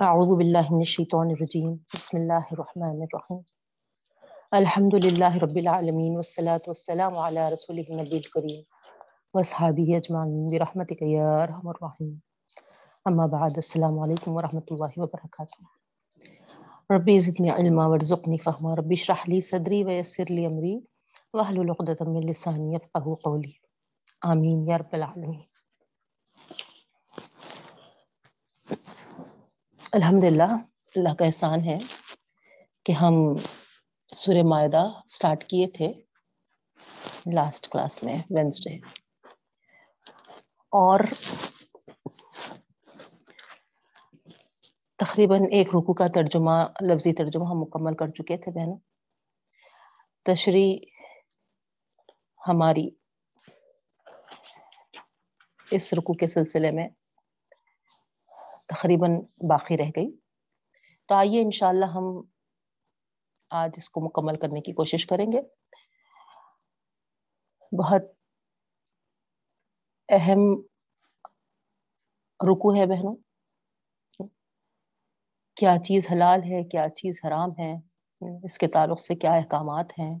اعوذ باللہ من الشیطان الرجیم بسم اللہ الرحمن الرحیم الحمد للہ رب العالمین والصلاة والسلام علی رسول النبی الکریم واصحابہ اجمعین برحمتک یا ارحم الراحمین اما بعد، السلام علیکم ورحمۃ اللہ وبرکاتہ ربی زدنی علما ورزقنی فہما ربی اشرح لی صدری ویسر لی امری واحلل عقدۃ من لسانی یفقهوا قولی آمین یا رب العالمین الحمد للہ اللہ کا احسان ہے کہ ہم سورہ معدہ سٹارٹ کیے تھے لاسٹ کلاس میں وینسڈے اور تقریباً ایک رکو کا ترجمہ، لفظی ترجمہ ہم مکمل کر چکے تھے بہنوں۔ تشریح ہماری اس رکو کے سلسلے میں تقریباً باقی رہ گئی۔ تو آئیے انشاءاللہ ہم آج اس کو مکمل کرنے کی کوشش کریں گے۔ بہت اہم رکو ہے بہنوں۔ کیا چیز حلال ہے، کیا چیز حرام ہے، اس کے تعلق سے کیا احکامات ہیں۔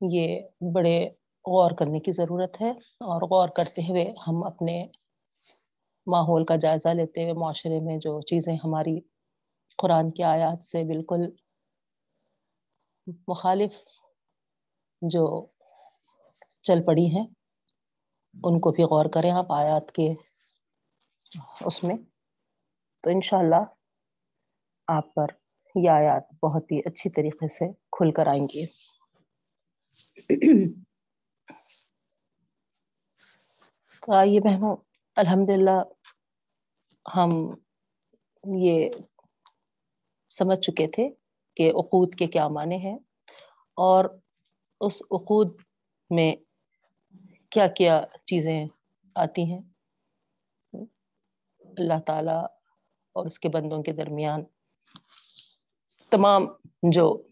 یہ بڑے غور کرنے کی ضرورت ہے اور غور کرتے ہوئے ہم اپنے ماحول کا جائزہ لیتے ہوئے معاشرے میں جو چیزیں ہماری قرآن کی آیات سے بالکل مخالف جو چل پڑی ہیں، ان کو بھی غور کریں آپ آیات کے اس میں۔ تو انشاءاللہ آپ پر یہ آیات بہت ہی اچھی طریقے سے کھل کر آئیں گی۔ تو آئیے بہنوں الحمد للہ ہم یہ سمجھ چکے تھے کہ عقود کے کیا معنی ہیں اور اس عقود میں کیا کیا چیزیں آتی ہیں۔ اللہ تعالی اور اس کے بندوں کے درمیان تمام جو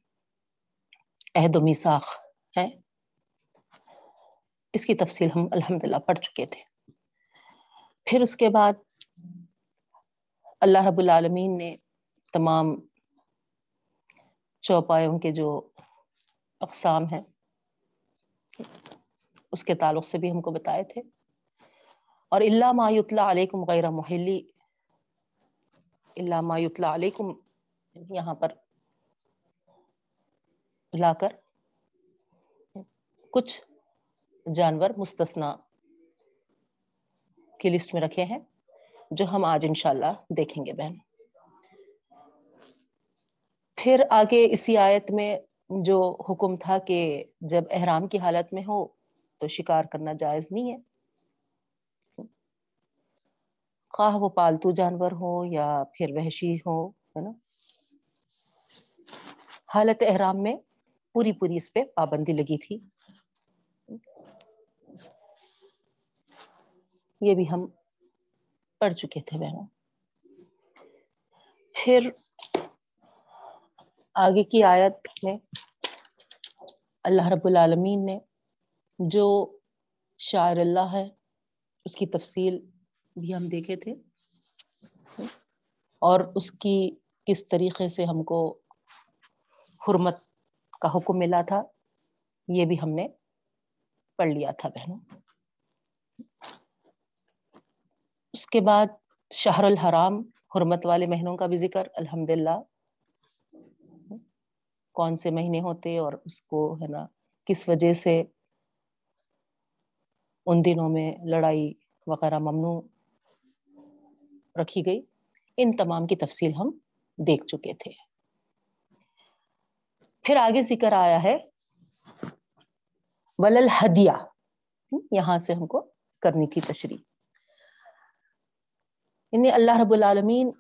عہد و میساخ اس کی تفصیل ہم الحمد للہ پڑھ چکے تھے۔ پھر اس کے بعد اللہ رب العالمین نے تمام چوپایوں کے جو اقسام ہیں، اس کے تعلق سے بھی ہم کو بتائے تھے۔ اور اللہ ما یطلع علیکم غیر محلی اللہ ما یطلع علیکم یعنی یہاں پر لا کر کچھ جانور مستثنا کی لسٹ میں رکھے ہیں، جو ہم آج انشاءاللہ دیکھیں گے بہن۔ پھر آگے اسی آیت میں جو حکم تھا کہ جب احرام کی حالت میں ہو تو شکار کرنا جائز نہیں ہے۔ خواہ وہ پالتو جانور ہو یا پھر وحشی ہو، ہے نا؟ حالت احرام میں پوری پوری اس پہ پابندی لگی تھی۔ یہ بھی ہم پڑھ چکے تھے بہنوں پھر آگے کی آیت میں اللہ رب العالمین نے جو شاعر اللہ ہے، اس کی تفصیل بھی ہم دیکھے تھے۔ اور اس کی کس طریقے سے ہم کو حرمت کا حکم ملا تھا، یہ بھی ہم نے پڑھ لیا تھا بہنوں اس کے بعد شہر الحرام، حرمت والے مہینوں کا بھی ذکر الحمد للہ کون سے مہینے ہوتے اور اس کو، ہے نا، کس وجہ سے ان دنوں میں لڑائی وغیرہ ممنوع رکھی گئی؟ ان تمام کی تفصیل ہم دیکھ چکے تھے۔ پھر آگے ذکر آیا ہے ولل ہدیہ یہاں سے ہم کو کرنی تھی تشریح۔ انہیں اللہ رب العالمین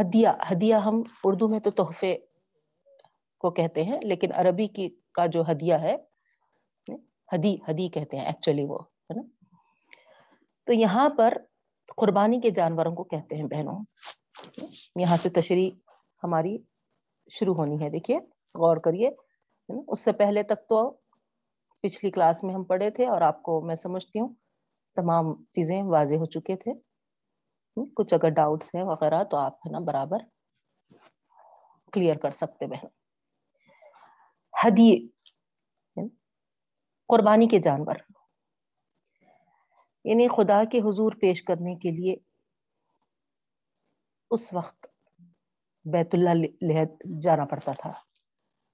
ہدیہ ہدیہ ہم اردو میں تو تحفے کو کہتے ہیں، لیکن عربی کی کا جو ہدیہ ہے، ہدی ہدی کہتے ہیں ایکچولی وہ، ہے نا؟ تو یہاں پر قربانی کے جانوروں کو کہتے ہیں بہنوں۔ یہاں سے تشریح ہماری شروع ہونی ہے۔ دیکھیے، غور کریے اس سے پہلے تک تو پچھلی کلاس میں ہم پڑھے تھے اور آپ کو میں سمجھتی ہوں۔ تمام چیزیں واضح ہو چکے تھے۔ کچھ اگر ڈاؤٹس ہیں وغیرہ تو آپ ہے نا برابر کلیئر کر سکتے بہن ہدیے یعنی قربانی کے جانور۔ یعنی خدا کے حضور پیش کرنے کے لیے اس وقت بیت اللہ لہد جانا پڑتا تھا۔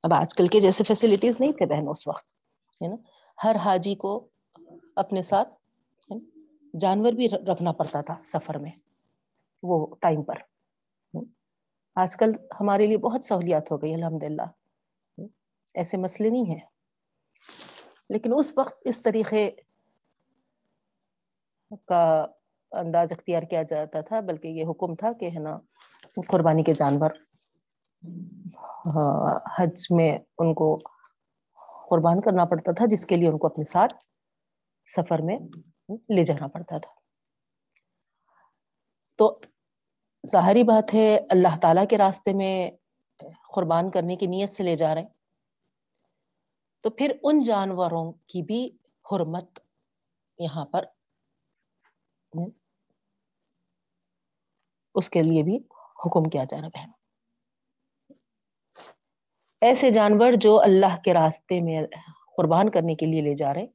اب آج کل کے جیسے فیسلٹیز نہیں تھے بہن، اس وقت، ہے نا؟ ہر حاجی کو اپنے ساتھ جانور بھی رکھنا پڑتا تھا سفر میں، وہ ٹائم پر۔ آج کل ہمارے لیے بہت سہولیات ہو گئی الحمد للہ ایسے مسئلے نہیں ہیں۔ لیکن اس وقت اس طریقے کا انداز اختیار کیا جاتا تھا، بلکہ یہ حکم تھا کہ ہے نا، قربانی کے جانور ہاں، حج میں ان کو قربان کرنا پڑتا تھا، جس کے لیے ان کو اپنے ساتھ سفر میں لے جانا پڑتا تھا۔ تو ظاہری بات ہے، اللہ تعالی کے راستے میں قربان کرنے کی نیت سے لے جا رہے ہیں۔ تو پھر ان جانوروں کی بھی حرمت یہاں پر اس کے لیے بھی حکم کیا جا رہا بہن ایسے جانور جو اللہ کے راستے میں قربان کرنے کے لیے لے جا رہے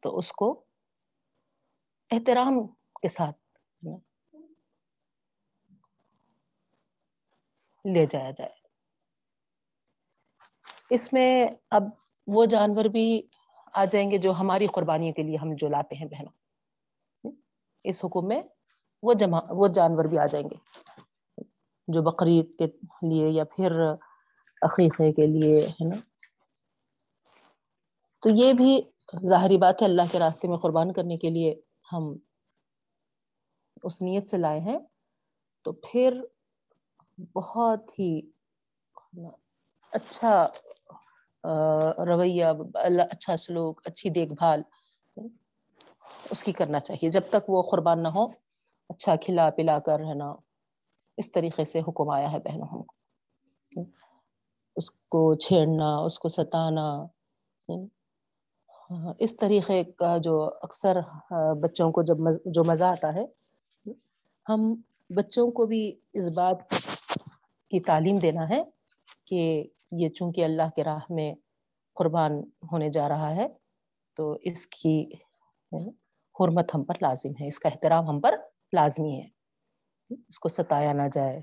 تو اس کو احترام کے ساتھ لے جایا جائے۔ اس میں اب وہ جانور بھی آ جائیں گے جو ہماری قربانیوں کے لیے ہم جو لاتے ہیں بہنوں۔ اس حکم میں وہ جمع وہ جانور بھی آ جائیں گے۔ جو بقرعید کے لیے یا پھر عقیقے کے لیے، ہے نا؟ تو یہ بھی ظاہری بات ہے، اللہ کے راستے میں قربان کرنے کے لیے ہم اس نیت سے لائے ہیں۔ تو پھر بہت ہی اچھا رویہ اچھا سلوک، اچھی دیکھ بھال اس کی کرنا چاہیے۔ جب تک وہ قربان نہ ہو اچھا کھلا پلا کر ہے نا اس طریقے سے حکم آیا ہے بہنوں کو۔ اس کو چھیڑنا، اس کو ستانا۔ اس طریقے کا جو اکثر بچوں کو جب جو مزہ آتا ہے، ہم بچوں کو بھی اس بات کی تعلیم دینا ہے کہ یہ چونکہ اللہ کے راہ میں قربان ہونے جا رہا ہے، تو اس کی حرمت ہم پر لازم ہے، اس کا احترام ہم پر لازمی ہے۔ اس کو ستایا نہ جائے،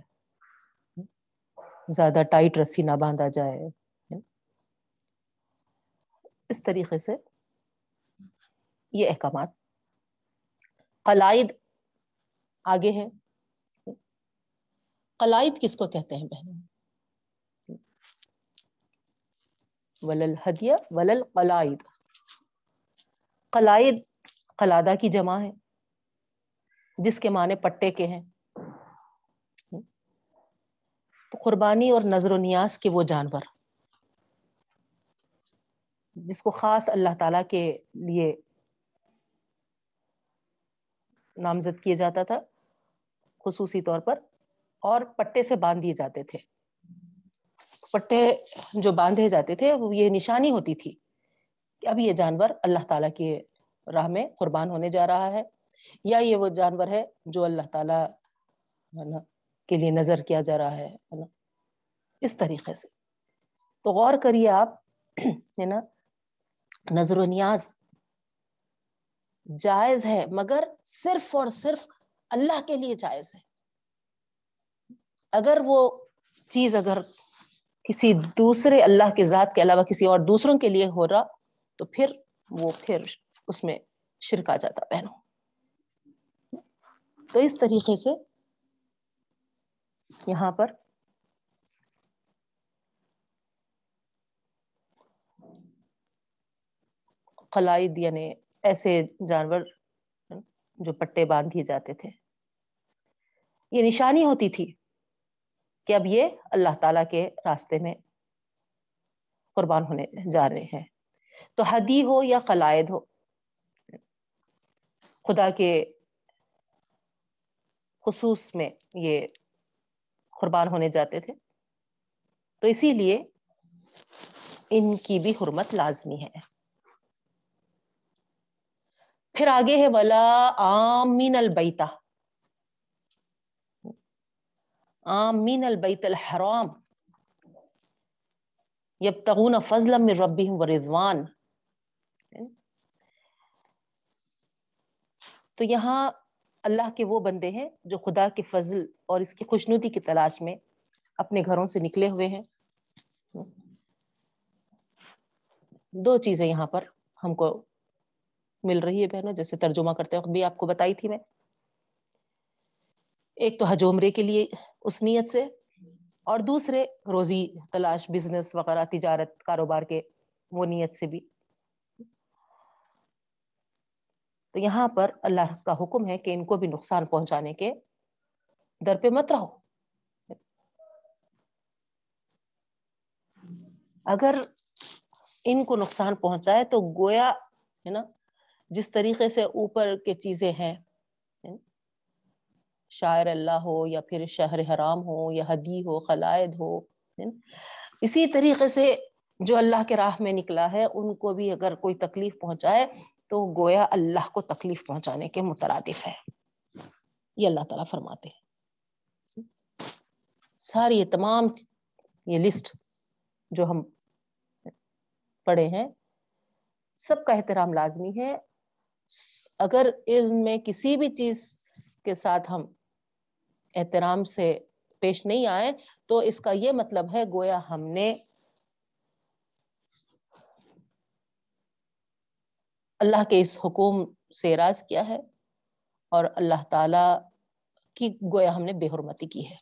زیادہ ٹائٹ رسی نہ باندھا جائے۔ اس طریقے سے یہ احکامات۔ قلائد آگے ہے قلائد کس کو کہتے ہیں بہنوں؟ ولل ہدیہ ولل قلائد قلائد قلادہ کی جمع ہے، جس کے معنی پٹے کے ہیں۔ تو قربانی اور نظر و نیاز کے وہ جانور۔ جس کو خاص اللہ تعالی کے لیے نامزد کیا جاتا تھا، خصوصی طور پر، اور پٹے سے باندھ دیے جاتے تھے۔ پٹے جو باندھے جاتے تھے، وہ یہ نشانی ہوتی تھی کہ اب یہ جانور اللہ تعالیٰ کے راہ میں قربان ہونے جا رہا ہے، یا یہ وہ جانور ہے جو اللہ تعالیٰ کے لیے نظر کیا جا رہا ہے اس طریقے سے۔ تو غور کریے آپ، ہے نا، نظر و نیاز جائز ہے، مگر صرف اور صرف اللہ کے لیے جائز ہے۔ اگر وہ چیز اگر کسی دوسرے اللہ کے ذات کے علاوہ کسی اور دوسروں کے لیے ہو رہا، تو پھر وہ پھر اس میں شرک آ جاتا، بہنوں۔ تو اس طریقے سے یہاں پر قلائد یعنی ایسے جانور جو پٹے باندھ دیے جاتے تھے۔ یہ نشانی ہوتی تھی کہ اب یہ اللہ تعالی کے راستے میں قربان ہونے جا رہے ہیں۔ تو حدی ہو یا قلائد ہو، خدا کے خصوص میں یہ قربان ہونے جاتے تھے۔ تو اسی لیے ان کی بھی حرمت لازمی ہے۔ پھر آگے ہے ولا آمین البیتا آمین البیت الحرام۔ یبتغون فضلا من ربهم ورضوان تو یہاں اللہ کے وہ بندے ہیں جو خدا کے فضل اور اس کی خوشنودی کی تلاش میں اپنے گھروں سے نکلے ہوئے ہیں۔ دو چیزیں یہاں پر ہم کو مل رہی ہے بہنوں، جیسے ترجمہ کرتے وقت بھی آپ کو بتائی تھی میں۔ ایک تو ہجومرے کے لیے اس نیت سے، اور دوسرے روزی تلاش بزنس وغیرہ، تجارت، کاروبار کے وہ نیت سے بھی۔ تو یہاں پر اللہ کا حکم ہے کہ ان کو بھی نقصان پہنچانے کے در پہ مت رہو۔ اگر ان کو نقصان پہنچائے تو گویا، ہے نا جس طریقے سے اوپر کے چیزیں ہیں، شاعر اللہ ہو یا پھر شہر حرام ہو یا حدی ہو خلائد ہو، اسی طریقے سے جو اللہ کے راہ میں نکلا ہے، ان کو بھی اگر کوئی تکلیف پہنچائے تو گویا اللہ کو تکلیف پہنچانے کے مترادف ہے یہ اللہ تعالیٰ فرماتے ہیں۔ ساری یہ تمام یہ لسٹ جو ہم پڑھے ہیں، سب کا احترام لازمی ہے۔ اگر ان میں کسی بھی چیز کے ساتھ ہم احترام سے پیش نہیں آئے تو اس کا یہ مطلب ہے گویا ہم نے اللہ کے اس حکم سے راز کیا ہے اور اللہ تعالی کی گویا ہم نے بے حرمتی کی ہے۔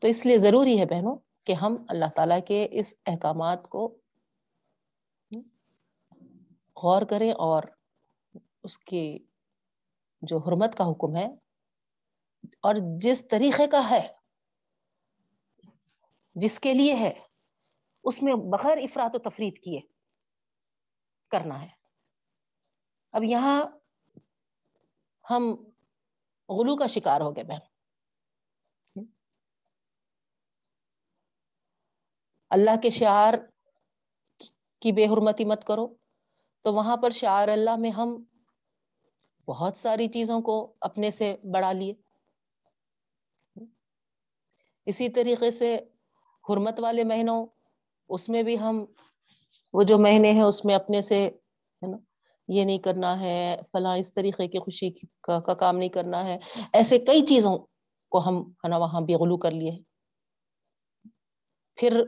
تو اس لیے ضروری ہے بہنوں کہ ہم اللہ تعالیٰ کے اس احکامات کو غور کریں اور اس کی جو حرمت کا حکم ہے اور جس طریقے کا ہے، جس کے لیے ہے، اس میں بغیر افراد و تفرید کیے کرنا ہے۔ اب یہاں ہم غلو کا شکار ہو گئے بہن۔ اللہ کے شعار کی بے حرمتی مت کرو۔ تو وہاں پر شعار اللہ میں ہم بہت ساری چیزوں کو اپنے سے بڑھا لیے۔ اسی طریقے سے حرمت والے مہینوں اس میں بھی ہم وہ جو مہینے ہیں اس میں اپنے سے ہے نا یہ نہیں کرنا ہے فلاں اس طریقے کی خوشی کا, کا کام نہیں کرنا ہے۔ ایسے کئی چیزوں کو ہم ہے نا وہاں بے غلو کر لیے۔ پھر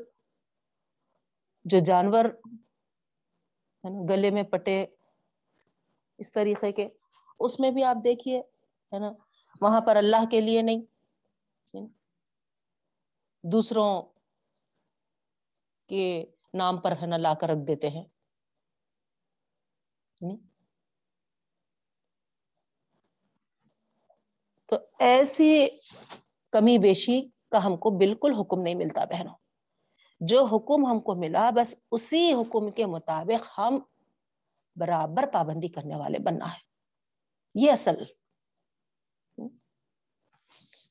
جو جانور ہے نا، گلے میں پٹے اس طریقے کے۔ اس میں بھی آپ دیکھیے، ہے نا، وہاں پر اللہ کے لیے نہیں دوسروں کے نام پر ہے نا، لا کر رکھ دیتے ہیں۔ تو ایسی کمی بیشی کا ہم کو بالکل حکم نہیں ملتا بہنوں۔ جو حکم ہم کو ملا، بس اسی حکم کے مطابق ہم برابر پابندی کرنے والے بننا ہے۔ یہ اصل۔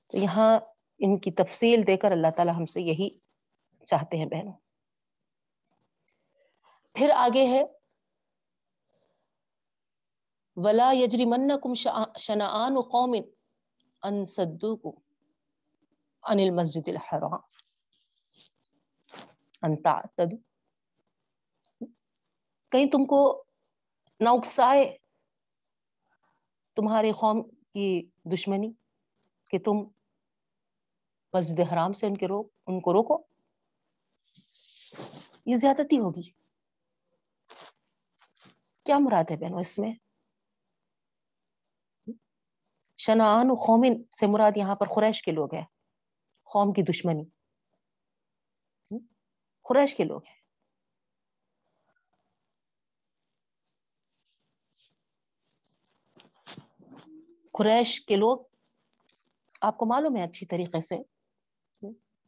تو یہاں ان کی تفصیل دے کر اللہ تعالی ہم سے یہی چاہتے ہیں بہنوں۔ پھر آگے ہے۔ ولا یجری من کم شنآن قوم ان سدو کو انل مسجد الحرام۔ انتا کہیں تم کو نہ اکسائے تمہارے قوم کی دشمنی کہ تم مسجد حرام سے ان کے روک ان کو روکو؟ یہ زیادتی ہوگی۔ کیا مراد ہے بہنوں اس میں؟ شنان قومن سے مراد یہاں پر قریش کے لوگ ہیں، قوم کی دشمنی۔ قریش کے لوگ ہیں۔ قریش کے لوگ آپ کو معلوم ہے اچھی طریقے سے۔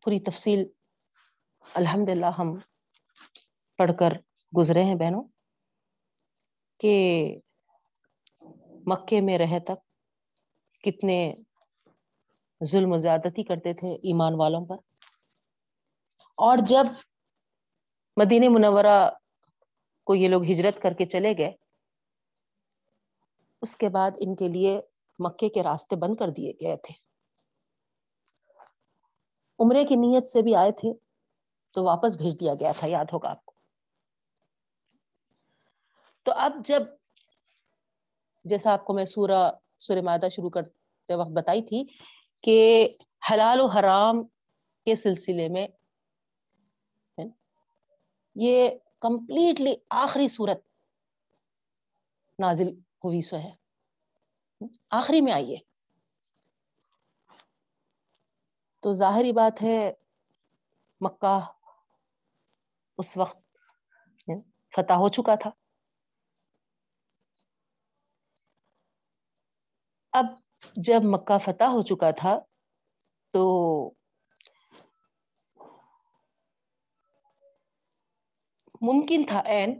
پوری تفصیل الحمد للہ ہم پڑھ کر گزرے ہیں بہنوں۔ کہ مکے میں رہ تک کتنے ظلم و زیادتی کرتے تھے ایمان والوں پر۔ اور جب مدینہ منورہ کو یہ لوگ ہجرت کر کے چلے گئے۔ اس کے بعد ان کے لیے مکے کے راستے بند کر دیے گئے تھے۔ عمرے کی نیت سے بھی آئے تھے تو واپس بھیج دیا گیا تھا، یاد ہوگا آپ کو۔ تو اب جب جیسا آپ کو میں سورہ سورہ مادہ شروع کرتے وقت بتائی تھی کہ حلال و حرام کے سلسلے میں یہ کمپلیٹلی آخری صورت نازل ہوئی سو ہے۔ آخری میں آئیے۔ تو ظاہری بات ہے، مکہ اس وقت فتح ہو چکا تھا۔ اب جب مکہ فتح ہو چکا تھا تو ممکن تھا این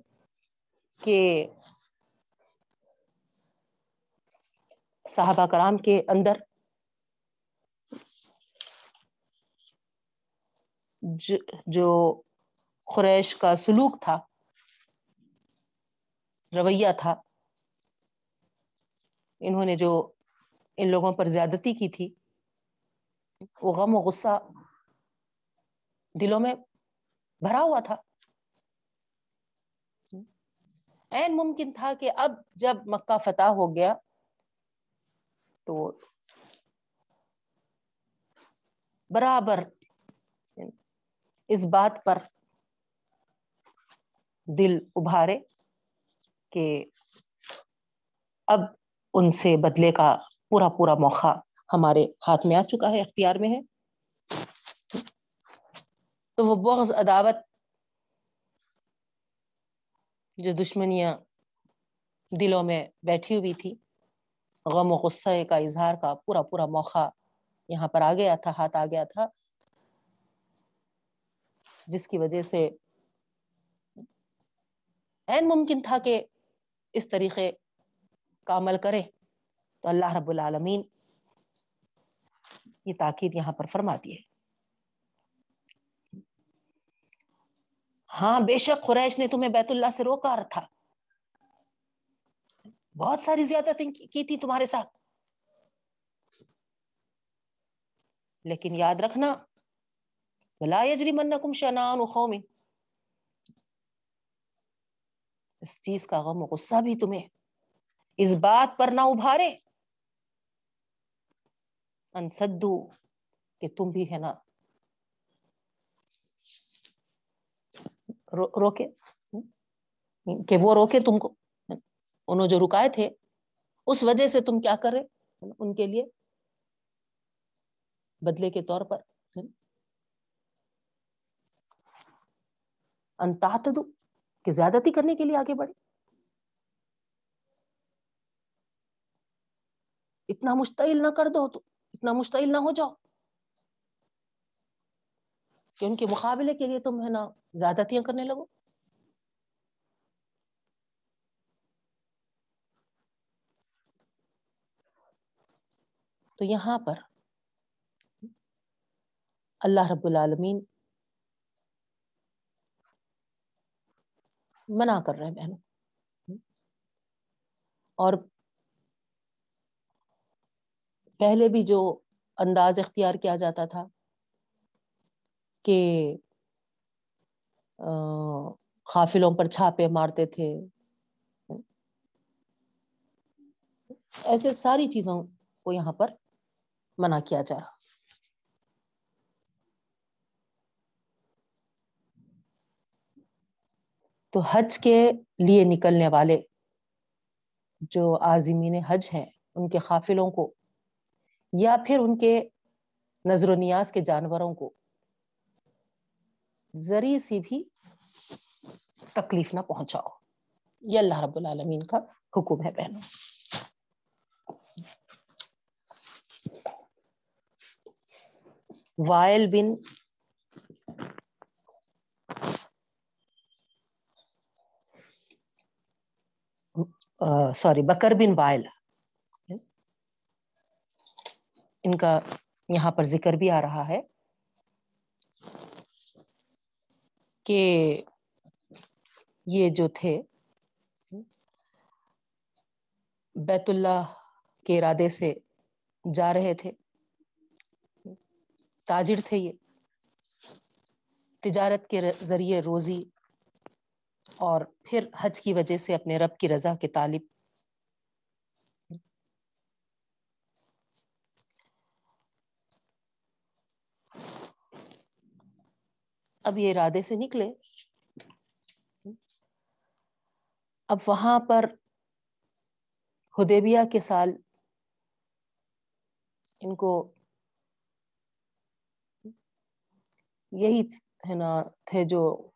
کہ صحابہ کرام کے اندر جو قریش کا سلوک تھا، رویہ تھا، انہوں نے جو ان لوگوں پر زیادتی کی تھی، وہ غم و غصہ دلوں میں بھرا ہوا تھا۔ این ممکن تھا کہ اب جب مکہ فتح ہو گیا تو برابر اس بات پر دل ابھارے کہ اب ان سے بدلے کا پورا پورا موقع ہمارے ہاتھ میں آ چکا ہے، اختیار میں ہے۔ تو وہ بغض، عداوت جو دشمنیاں دلوں میں بیٹھی ہوئی تھی، غم و غصے کا اظہار کا پورا پورا موقع یہاں پر آ گیا تھا، ہاتھ آ گیا تھا، جس کی وجہ سے این ممکن تھا کہ اس طریقے کا عمل کرے۔ تو اللہ رب العالمین یہ تاکید یہاں پر فرما ہے ہاں بے شک قریش نے تمہیں بیت اللہ سے روکا تھا بہت ساری زیادہ کی تھی تمہارے ساتھ۔ لیکن یاد رکھنا بلا یجری من کم شنان قوم۔ اس چیز کا غم و غصہ بھی تمہیں۔ اس بات پر نہ ابھارے۔ انسدو کہ تم بھی ہے نا۔ روکے۔ کہ وہ روکے تم کو۔ انہوں جو رکائے تھے، اس وجہ سے تم کیا کر رہے؟ ان کے لیے بدلے کے طور پر۔ انتہت دو کہ زیادتی کرنے کے لیے آگے بڑھے۔ اتنا مشتعل نہ کر دو تو، اتنا مشتعل نہ ہو جاؤ۔ کہ ان کے مقابلے کے لیے تم ہے نا زیادتیاں کرنے لگو؟ تو یہاں پر اللہ رب العالمین منع کر رہے ہیں بہنوں۔ اور پہلے بھی جو انداز اختیار کیا جاتا تھا کہ قافلوں پر چھاپے مارتے تھے۔ ایسے ساری چیزوں کو یہاں پر منع کیا جا رہا۔ تو حج کے لیے نکلنے والے جو عازمین حج ہیں، ان کے قافلوں کو یا پھر ان کے نظر و نیاز کے جانوروں کو ذریع سی بھی تکلیف نہ پہنچاؤ۔ یہ اللہ رب العالمین کا حکم ہے بہنوں۔ Wail bin sorry, Bakr bin Wail. ان کا یہاں پر ذکر بھی آ رہا ہے۔ کہ یہ جو تھے، بیت اللہ کے ارادے سے جا رہے تھے، تاجر تھے یہ، تجارت کے ذریعے روزی اور پھر حج کی وجہ سے اپنے رب کی رضا کے طالب اب یہ ارادے سے نکلے۔ اب وہاں پر ہدیبیہ کے سال ان کو یہی ہے نا، تھے جو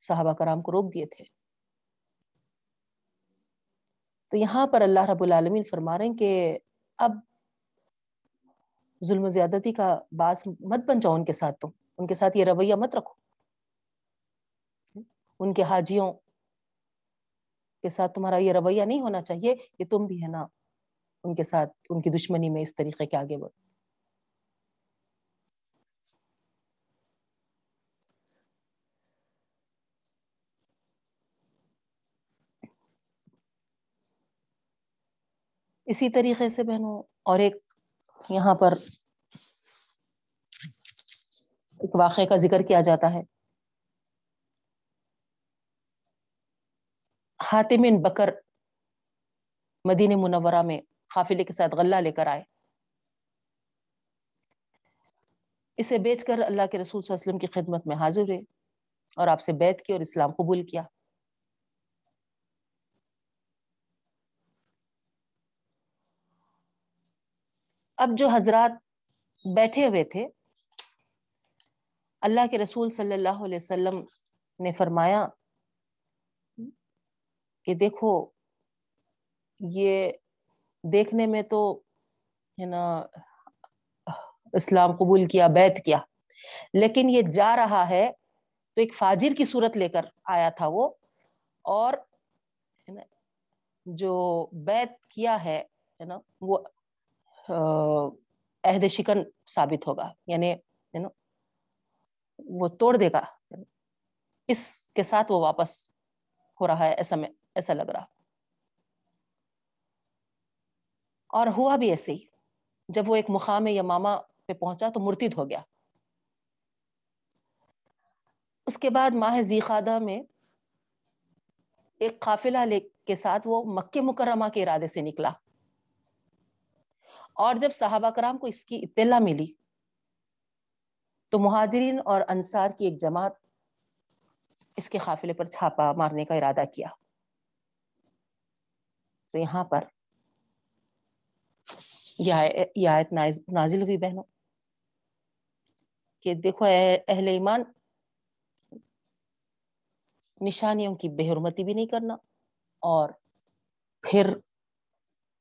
صحابہ کرام کو روک دیے تھے۔ تو یہاں پر اللہ رب العالمین فرما رہے ہیں کہ اب ظلم و زیادتی کا باس مت بن جاؤ ان کے ساتھ تم۔ ان کے ساتھ یہ رویہ مت رکھو۔ ان کے حاجیوں کے ساتھ تمہارا یہ رویہ نہیں ہونا چاہیے کہ تم بھی ہے نا ان کے ساتھ، ان کی دشمنی میں اس طریقے کے آگے بڑھو۔ اسی طریقے سے بہنوں، اور ایک یہاں پر ایک واقعے کا ذکر کیا جاتا ہے۔ حاتم بکر مدین منورہ میں قافلے کے ساتھ غلہ لے کر آئے۔ اسے بیچ کر اللہ کے رسول صلی اللہ علیہ وسلم کی خدمت میں حاضر ہوئے اور آپ سے بیت کی اور اسلام قبول کیا۔ اب جو حضرات بیٹھے ہوئے تھے اللہ کے رسول صلی اللہ علیہ وسلم نے فرمایا کہ دیکھو، یہ دیکھنے میں تو، ہے نا، اسلام قبول کیا بیت کیا، لیکن یہ جا رہا ہے تو ایک فاجر کی صورت لے کر آیا تھا وہ، اور جو بیت کیا ہے نا، وہ عہد شکن ثابت ہوگا یعنی وہ توڑ دے گا۔ اس کے ساتھ وہ واپس ہو رہا ہے، ایسا میں، ایسا لگ رہا۔ اور ہوا بھی ایسے ہی۔ جب وہ ایک مقام یا ماما پہ پہنچا تو مرتد ہو گیا۔ اس کے بعد ماہ زیخادہ میں ایک قافلہ لے کے ساتھ وہ مکہ مکرمہ کے ارادے سے نکلا۔ اور جب صحابہ کرام کو اس کی اطلاع ملی تو مہاجرین اور انصار کی ایک جماعت اس کے قافلے پر چھاپا مارنے کا ارادہ کیا۔ تو یہاں پر یہ آیت نازل ہوئی بہنوں، کہ دیکھو اہل ایمان، نشانیوں کی بے حرمتی بھی نہیں کرنا اور پھر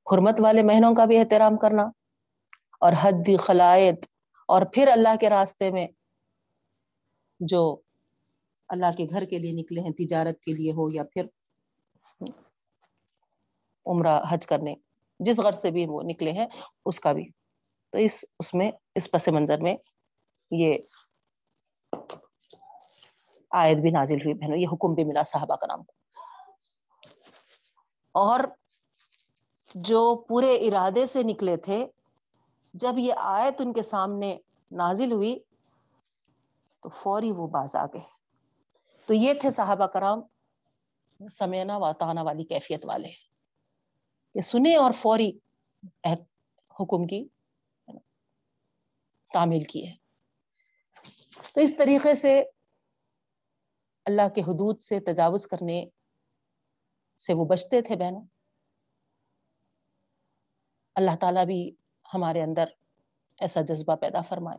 حرمت والے مہینوں کا بھی احترام کرنا اور حد خلائط اور پھر اللہ کے راستے میں جو اللہ کے گھر کے لیے نکلے ہیں، تجارت کے لیے ہو یا پھر عمرہ، حج کرنے، جس غرض سے بھی وہ نکلے ہیں، اس کا بھی۔ تو اس اس میں، اس پس منظر میں یہ آیت بھی نازل ہوئی بہنوں، یہ حکم بھی ملا صحابہ کا نام۔ کو اور جو پورے ارادے سے نکلے تھے جب یہ آیت ان کے سامنے نازل ہوئی، تو فوری وہ باز آ گئے۔ تو یہ تھے صحابہ کرام سمینا واتانا والی کیفیت والے۔ کہ سنے اور فوری حکم کی تعمیل کی ہے۔ تو اس طریقے سے اللہ کے حدود سے تجاوز کرنے سے وہ بچتے تھے بہنوں۔ اللہ تعالیٰ بھی ہمارے اندر ایسا جذبہ پیدا فرمائے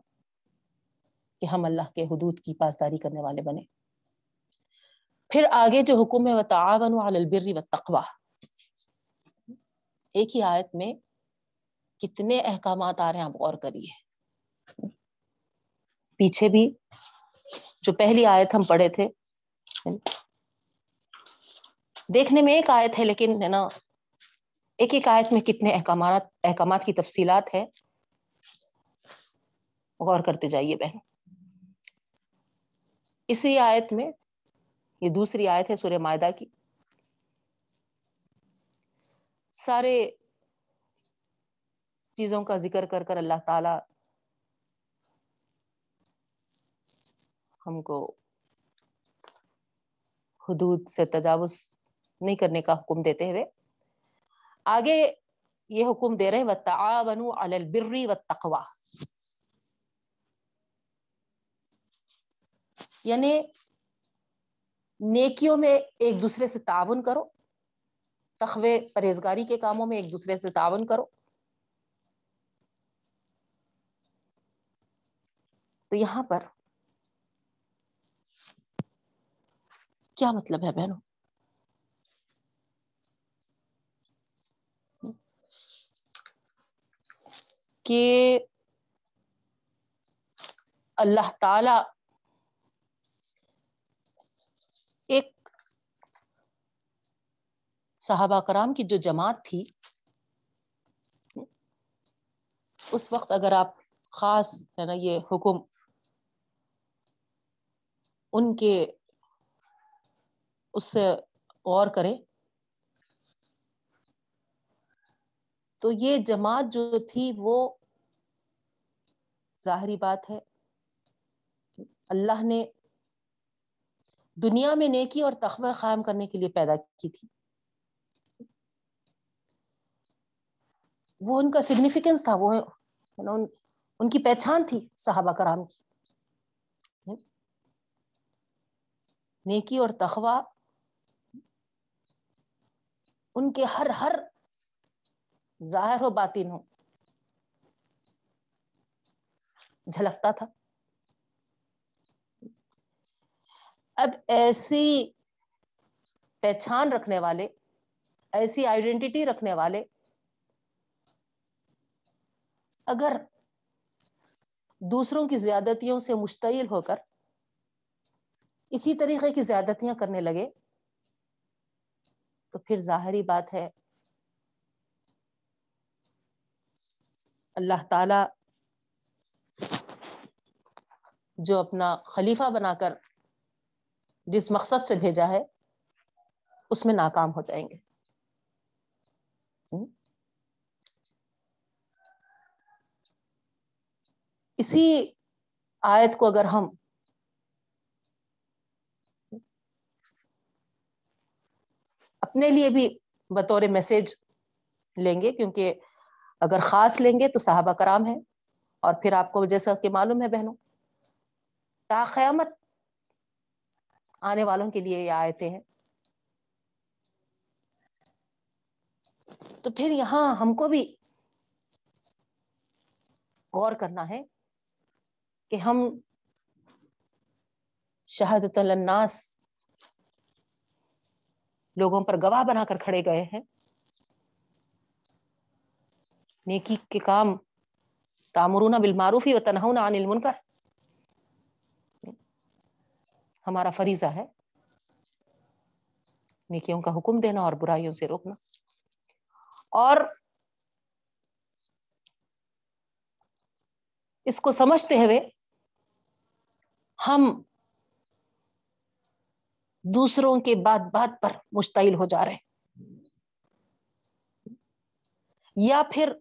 کہ ہم اللہ کے حدود کی پاسداری کرنے والے بنے۔ پھر آگے جو حکم ہے تعاون البر و تقوا ایک ہی آیت میں کتنے احکامات آ رہے ہیں، آپ غور کریے۔ پیچھے بھی جو پہلی آیت ہم پڑھے تھے، دیکھنے میں ایک آیت ہے، لیکن ہے نا ایک ایک آیت میں کتنے احکامات احکامات کی تفصیلات ہے غور کرتے جائیے بہن۔ اسی آیت میں، یہ دوسری آیت ہے سورہ معدہ کی۔ سارے چیزوں کا ذکر کر کر اللہ تعالی ہم کو حدود سے تجاوز نہیں کرنے کا حکم دیتے ہوئے آگے یہ حکم دے رہے ہیں وَتَعَاوَنُوا عَلَى الْبِرِّ وَالتَّقْوَى۔ یعنی نیکیوں میں ایک دوسرے سے تعاون کرو، تخوے پرہیزگاری کے کاموں میں ایک دوسرے سے تعاون کرو۔ تو یہاں پر کیا مطلب ہے بہنوں؟ کہ اللہ تعالی ایک صحابہ کرام کی جو جماعت تھی، اس وقت اگر آپ خاص ہے نا یہ حکم ان کے اس سے غور کریں تو یہ جماعت جو تھی وہ ظاہری بات ہے۔ اللہ نے دنیا میں نیکی اور تخوہ قائم کرنے کے لیے پیدا کی تھی۔ وہ ان کا سگنیفیکینس تھا، وہ ان کی پہچان تھی صحابہ کرام کی۔ نیکی اور تخوہ ان کے ہر ہر ظاہر ہو باطن ہو۔ جھلکتا تھا۔ اب ایسی پہچان رکھنے والے، ایسی آئیڈینٹی رکھنے والے، اگر دوسروں کی زیادتیوں سے مشتعل ہو کر اسی طریقے کی زیادتیاں کرنے لگے، تو پھر ظاہری بات ہے اللہ تعالی جو اپنا خلیفہ بنا کر جس مقصد سے بھیجا ہے، اس میں ناکام ہو جائیں گے۔ اسی آیت کو اگر ہم اپنے لیے بھی بطور میسج لیں گے، کیونکہ اگر خاص لیں گے تو صحابہ کرام ہے اور پھر آپ کو جیسا کہ معلوم ہے بہنوں، تا قیامت آنے والوں کے لیے یہ آیتیں ہیں۔ تو پھر یہاں ہم کو بھی غور کرنا ہے کہ ہم شہادت الناس لوگوں پر گواہ بنا کر کھڑے گئے ہیں۔ نیکی کے کام تامرون بالمعروفی و تنہون عن المنکر۔ ہمارا فریضہ ہے نیکیوں کا حکم دینا اور برائیوں سے روکنا۔ اور اس کو سمجھتے ہوئے ہم دوسروں کے بات بات پر مشتعل ہو جا رہے ہیں۔ یا پھر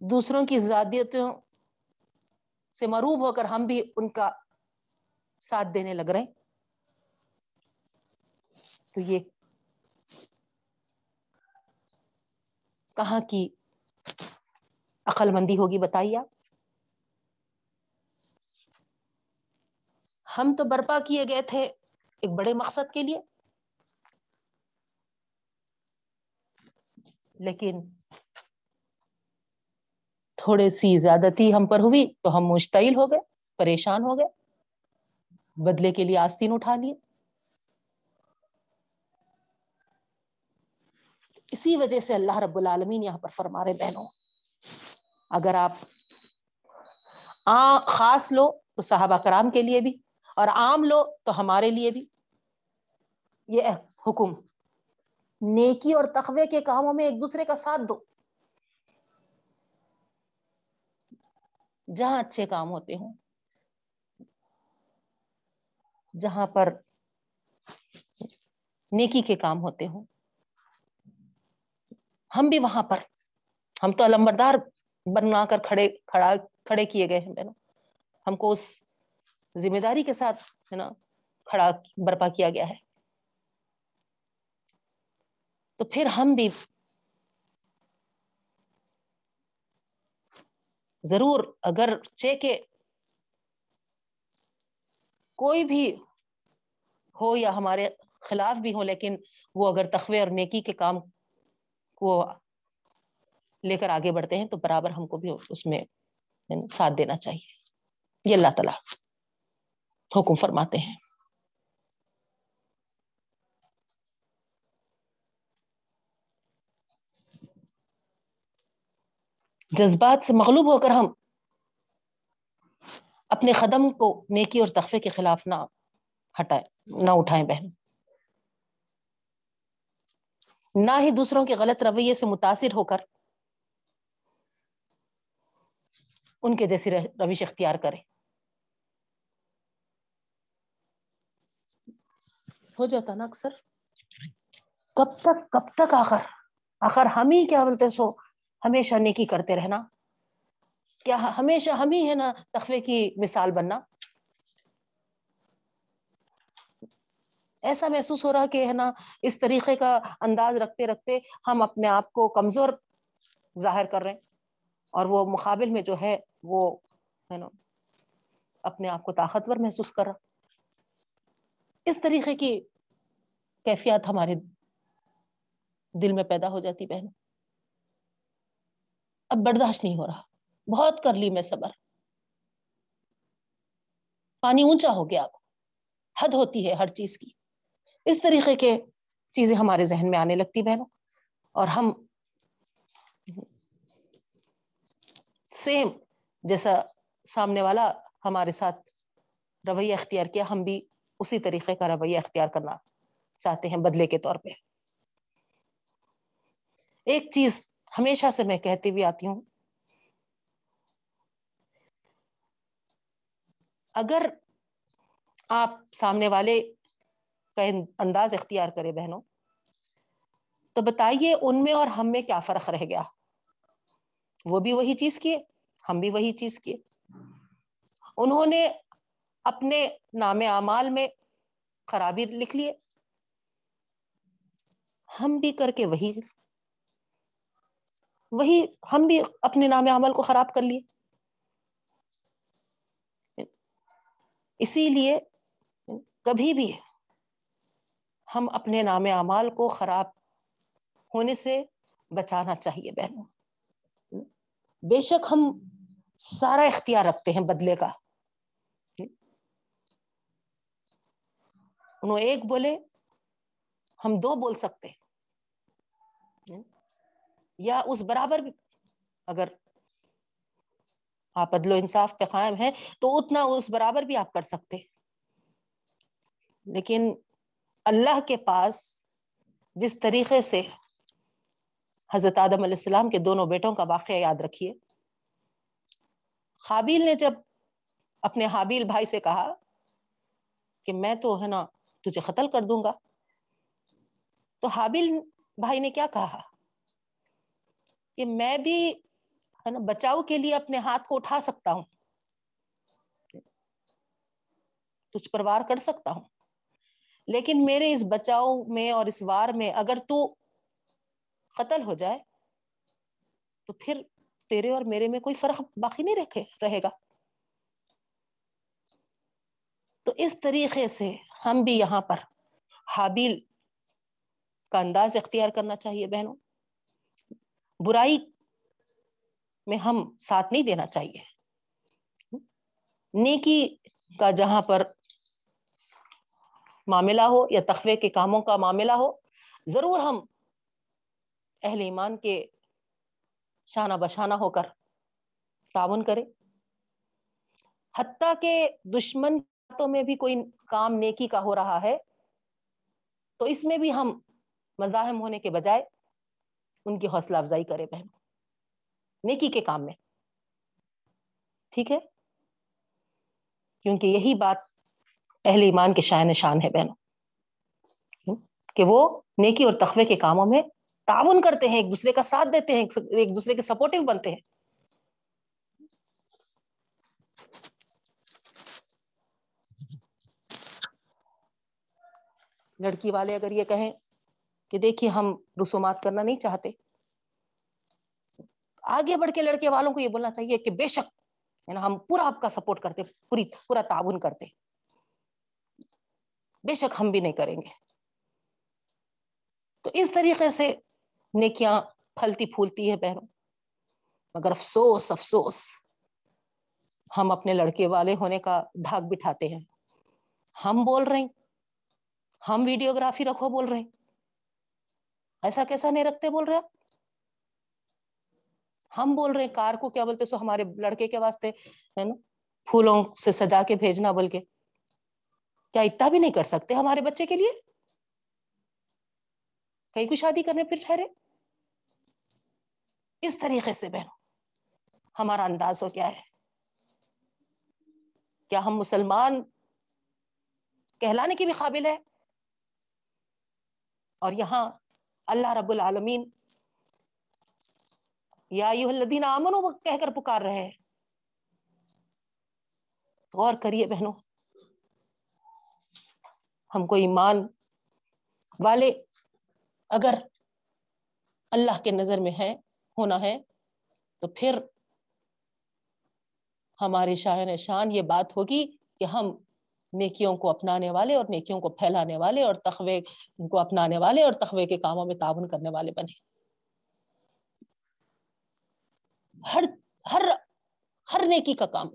دوسروں کی زیادتوں سے مروب ہو کر ہم بھی ان کا ساتھ دینے لگ رہے تو یہ کہاں کی عقل مندی ہوگی بتائیے آپ؟ ہم تو برپا کیے گئے تھے ایک بڑے مقصد کے لیے، لیکن تھوڑی سی زیادتی ہم پر ہوئی تو ہم مشتعل ہو گئے، پریشان ہو گئے۔ بدلے کے لیے آستین اٹھا لیے۔ اسی وجہ سے اللہ رب العالمین یہاں پر فرما رہے بہنوں، اگر آپ خاص لو تو صحابہ کرام کے لیے بھی اور عام لو تو ہمارے لیے بھی۔ یہ حکم۔ نیکی اور تخوے کے کاموں میں ایک دوسرے کا ساتھ دو۔ جہاں اچھے کام ہوتے ہوں۔ جہاں پر نیکی کے کام ہوتے ہوں۔ ہم بھی وہاں پر، ہم تو علمبردار بنا کر کھڑے، کھڑا، کھڑے کیے گئے ہیں بہنوں۔ ہم کو اس ذمہ داری کے ساتھ، ہے نا، کھڑا، برپا کیا گیا ہے۔ تو پھر ہم بھی ضرور اگر چ کے کوئی بھی ہو یا ہمارے خلاف بھی ہو، لیکن وہ اگر تخوے اور نیکی کے کام کو لے کر آگے بڑھتے ہیں، تو برابر ہم کو بھی اس میں یعنی ساتھ دینا چاہیے۔ یہ اللہ تعالی حکم فرماتے ہیں۔ جذبات سے مغلوب ہو کر ہم اپنے قدم کو نیکی اور تخفے کے خلاف نہ ہٹائے نہ اٹھائیں بہن۔ نہ ہی دوسروں کے غلط رویے سے متاثر ہو کر ان کے جیسی روش اختیار کرے ہو جاتا نا اکثر۔ کب تک کب تک آخر؟ آخر ہم ہی کیا بولتے سو ہمیشہ نیکی کرتے رہنا۔ کیا ہمیشہ ہم ہی ہے نا تخوے کی مثال بننا۔ ایسا محسوس ہو رہا کہ ہے نا اس طریقے کا انداز رکھتے رکھتے ہم اپنے آپ کو کمزور ظاہر کر رہے ہیں۔ اور وہ مقابل میں جو ہے وہ ہے نا اپنے آپ کو طاقتور محسوس کر رہا۔ اس طریقے کی کیفیات ہمارے دل میں پیدا ہو جاتی بہن۔ اب برداشت نہیں ہو رہا۔ بہت کر لی میں صبر۔ پانی اونچا ہو گیا اب۔ حد ہوتی ہے ہر چیز کی۔ اس طریقے کے چیزیں ہمارے ذہن میں آنے لگتی بہنوں۔ اور ہم سیم جیسا سامنے والا ہمارے ساتھ رویہ اختیار کیا، ہم بھی اسی طریقے کا رویہ اختیار کرنا چاہتے ہیں بدلے کے طور پہ۔ ایک چیز ہمیشہ سے میں کہتی بھی آتی ہوں۔ اگر آپ سامنے والے کا انداز اختیار کرے بہنوں، تو بتائیے ان میں اور ہم میں کیا فرق رہ گیا؟ وہ بھی وہی چیز کیے، ہم بھی وہی چیز کیے۔ انہوں نے اپنے نام اعمال میں خرابی لکھ لیے۔ ہم بھی کر کے وہی وہی ہم بھی اپنے نام عمل کو خراب کر لیے۔ اسی لیے کبھی بھی ہم اپنے نام اعمال کو خراب ہونے سے بچانا چاہیے بہنوں۔ بے شک ہم سارا اختیار رکھتے ہیں بدلے کا۔ انوں ایک بولے، ہم دو بول سکتے۔ یا اس برابر بھی اگر آپ عدل و انصاف پہ قائم ہیں، تو اتنا اس برابر بھی آپ کر سکتے۔ لیکن اللہ کے پاس جس طریقے سے حضرت آدم علیہ السلام کے دونوں بیٹوں کا واقعہ یاد رکھیے۔ قابیل نے جب اپنے حابیل بھائی سے کہا کہ میں تو ہے نا تجھے قتل کر دوں گا، تو حابل بھائی نے کیا کہا؟ کہ میں بھی، ہے نا، بچاؤ کے لیے اپنے ہاتھ کو اٹھا سکتا ہوں۔ تجھ پر وار کر سکتا ہوں۔ لیکن میرے اس بچاؤ میں اور اس وار میں اگر تو قتل ہو جائے، تو پھر تیرے اور میرے میں کوئی فرق باقی نہیں رکھے، رہے گا۔ تو اس طریقے سے ہم بھی یہاں پر حابل کا انداز اختیار کرنا چاہیے بہنوں۔ برائی میں ہم ساتھ نہیں دینا چاہیے۔ نیکی کا جہاں پر معاملہ ہو یا تخوے کے کاموں کا معاملہ ہو، ضرور ہم اہل ایمان کے شانہ بشانہ ہو کر تعاون کرے حتیٰ کہ دشمن ہاتھوں میں بھی کوئی کام نیکی کا ہو رہا ہے، تو اس میں بھی ہم مزاحم ہونے کے بجائے ان کی حوصلہ افزائی کرے بہن۔ نیکی کے کام میں۔ ٹھیک ہے؟ کیونکہ یہی بات اہل ایمان کے شائن شان ہے بہنوں۔ کہ وہ نیکی اور تخوے کے کاموں میں تعاون کرتے ہیں، ایک دوسرے کا ساتھ دیتے ہیں، ایک دوسرے کے سپورٹو بنتے ہیں۔ لڑکی والے اگر یہ کہیں کہ دیکھیے ہم رسومات کرنا نہیں چاہتے۔ آگے بڑھ کے لڑکے والوں کو یہ بولنا چاہیے کہ بے شک یعنی ہم پورا آپ کا سپورٹ کرتے، پوری، پورا تعاون کرتے۔ بے شک ہم بھی نہیں کریں گے۔ تو اس طریقے سے نیکیاں پھلتی پھولتی ہے بہنوں۔ مگر افسوس افسوس، ہم اپنے لڑکے والے ہونے کا دھاگ بٹھاتے ہیں۔ ہم بول رہے ہیں، ہم ویڈیوگرافی رکھو بول رہے ہیں۔ ایسا کیسا نہیں رکھتے بول رہے ہم بول رہے ہیں کار کو کیا بولتے سو ہمارے لڑکے کے واسطے، ہے نا؟ پھولوں سے سجا کے بھیجنا بول کے کیا اتنا بھی نہیں کر سکتے ہمارے بچے کے لیے؟ کئی کو شادی کرنے پھر ٹھہرے؟ اس طریقے سے بہنوں، ہمارا انداز ہو کیا ہے۔ کیا ہم مسلمان کہلانے کی بھی قابل ہے اور یہاں اللہ رب العالمین یا الذین آمنو کہہ کر پکار رہے ہیں۔ غور کریے بہنوں، ہم کو ایمان والے اگر اللہ کے نظر میں ہے، ہونا ہے، تو پھر ہمارے شاعن شان یہ بات ہوگی کہ ہم نیکیوں کو اپنانے والے اور نیکیوں کو پھیلانے والے اور تخوے کو اپنانے والے اور تخوے کے کاموں میں تعاون کرنے والے بنے۔ ہر ہر ہر نیکی کا کام،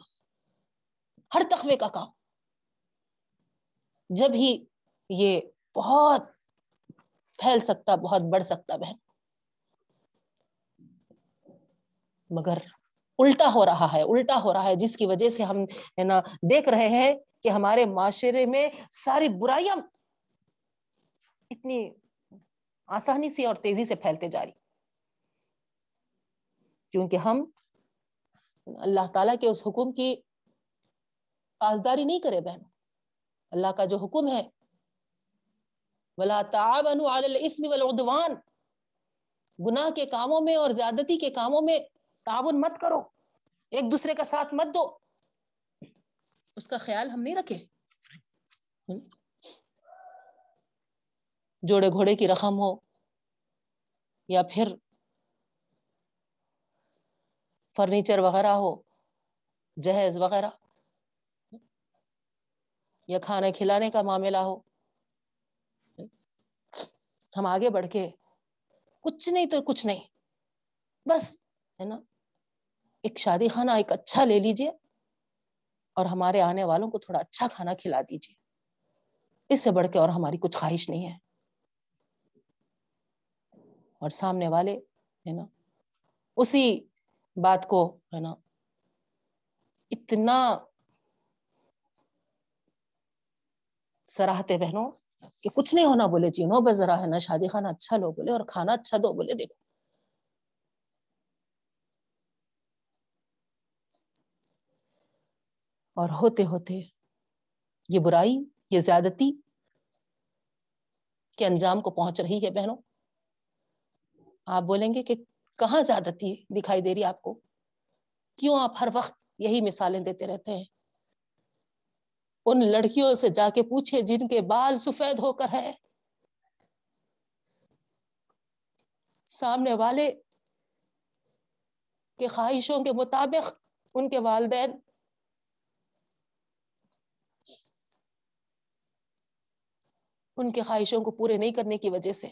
ہر تخوے کا کام۔ جب ہی یہ بہت پھیل سکتا، بہت بڑھ سکتا بہن، مگر الٹا ہو رہا ہے، الٹا ہو رہا ہے، جس کی وجہ سے ہم ہے نا دیکھ رہے ہیں کہ ہمارے معاشرے میں ساری برائیاں اتنی آسانی سے اور تیزی سے پھیلتے جا رہی۔ کیونکہ ہم اللہ تعالیٰ کے اس حکم کی پاسداری نہیں کرے بہن۔ اللہ کا جو حکم ہے، ولا تعاونوا علی الاسم والعدوان۔ گناہ کے کاموں میں اور زیادتی کے کاموں میں تعاون مت کرو۔ ایک دوسرے کا ساتھ مت دو۔ اس کا خیال ہم نہیں رکھے۔ جوڑے گھوڑے کی رقم ہو یا پھر فرنیچر وغیرہ ہو، جہیز وغیرہ، یا کھانے کھلانے کا معاملہ ہو۔ ہم آگے بڑھ کے کچھ نہیں تو کچھ نہیں، بس ہے نا۔ ایک شادی خانہ ایک اچھا لے لیجیے۔ اور ہمارے آنے والوں کو تھوڑا اچھا کھانا کھلا دیجیے۔ اس سے بڑھ کے اور ہماری کچھ خواہش نہیں ہے۔ اور سامنے والے، ہے نا، اسی بات کو، ہے نا، اتنا سراہتے بہنوں کہ کچھ نہیں ہونا بولے جی نو بس ذرا ہے نا، شادی خانہ اچھا لو بولے اور کھانا اچھا دو بولے، دیکھو۔ اور ہوتے ہوتے یہ برائی، یہ زیادتی کے انجام کو پہنچ رہی ہے بہنوں۔ آپ بولیں گے کہ کہاں زیادتی دکھائی دے رہی آپ کو؟ کیوں آپ ہر وقت یہی مثالیں دیتے رہتے ہیں؟ ان لڑکیوں سے جا کے پوچھے جن کے بال سفید ہو کر ہے۔ سامنے والے کے خواہشوں کے مطابق ان کے والدین ان کے خواہشوں کو پورے نہیں کرنے کی وجہ سے۔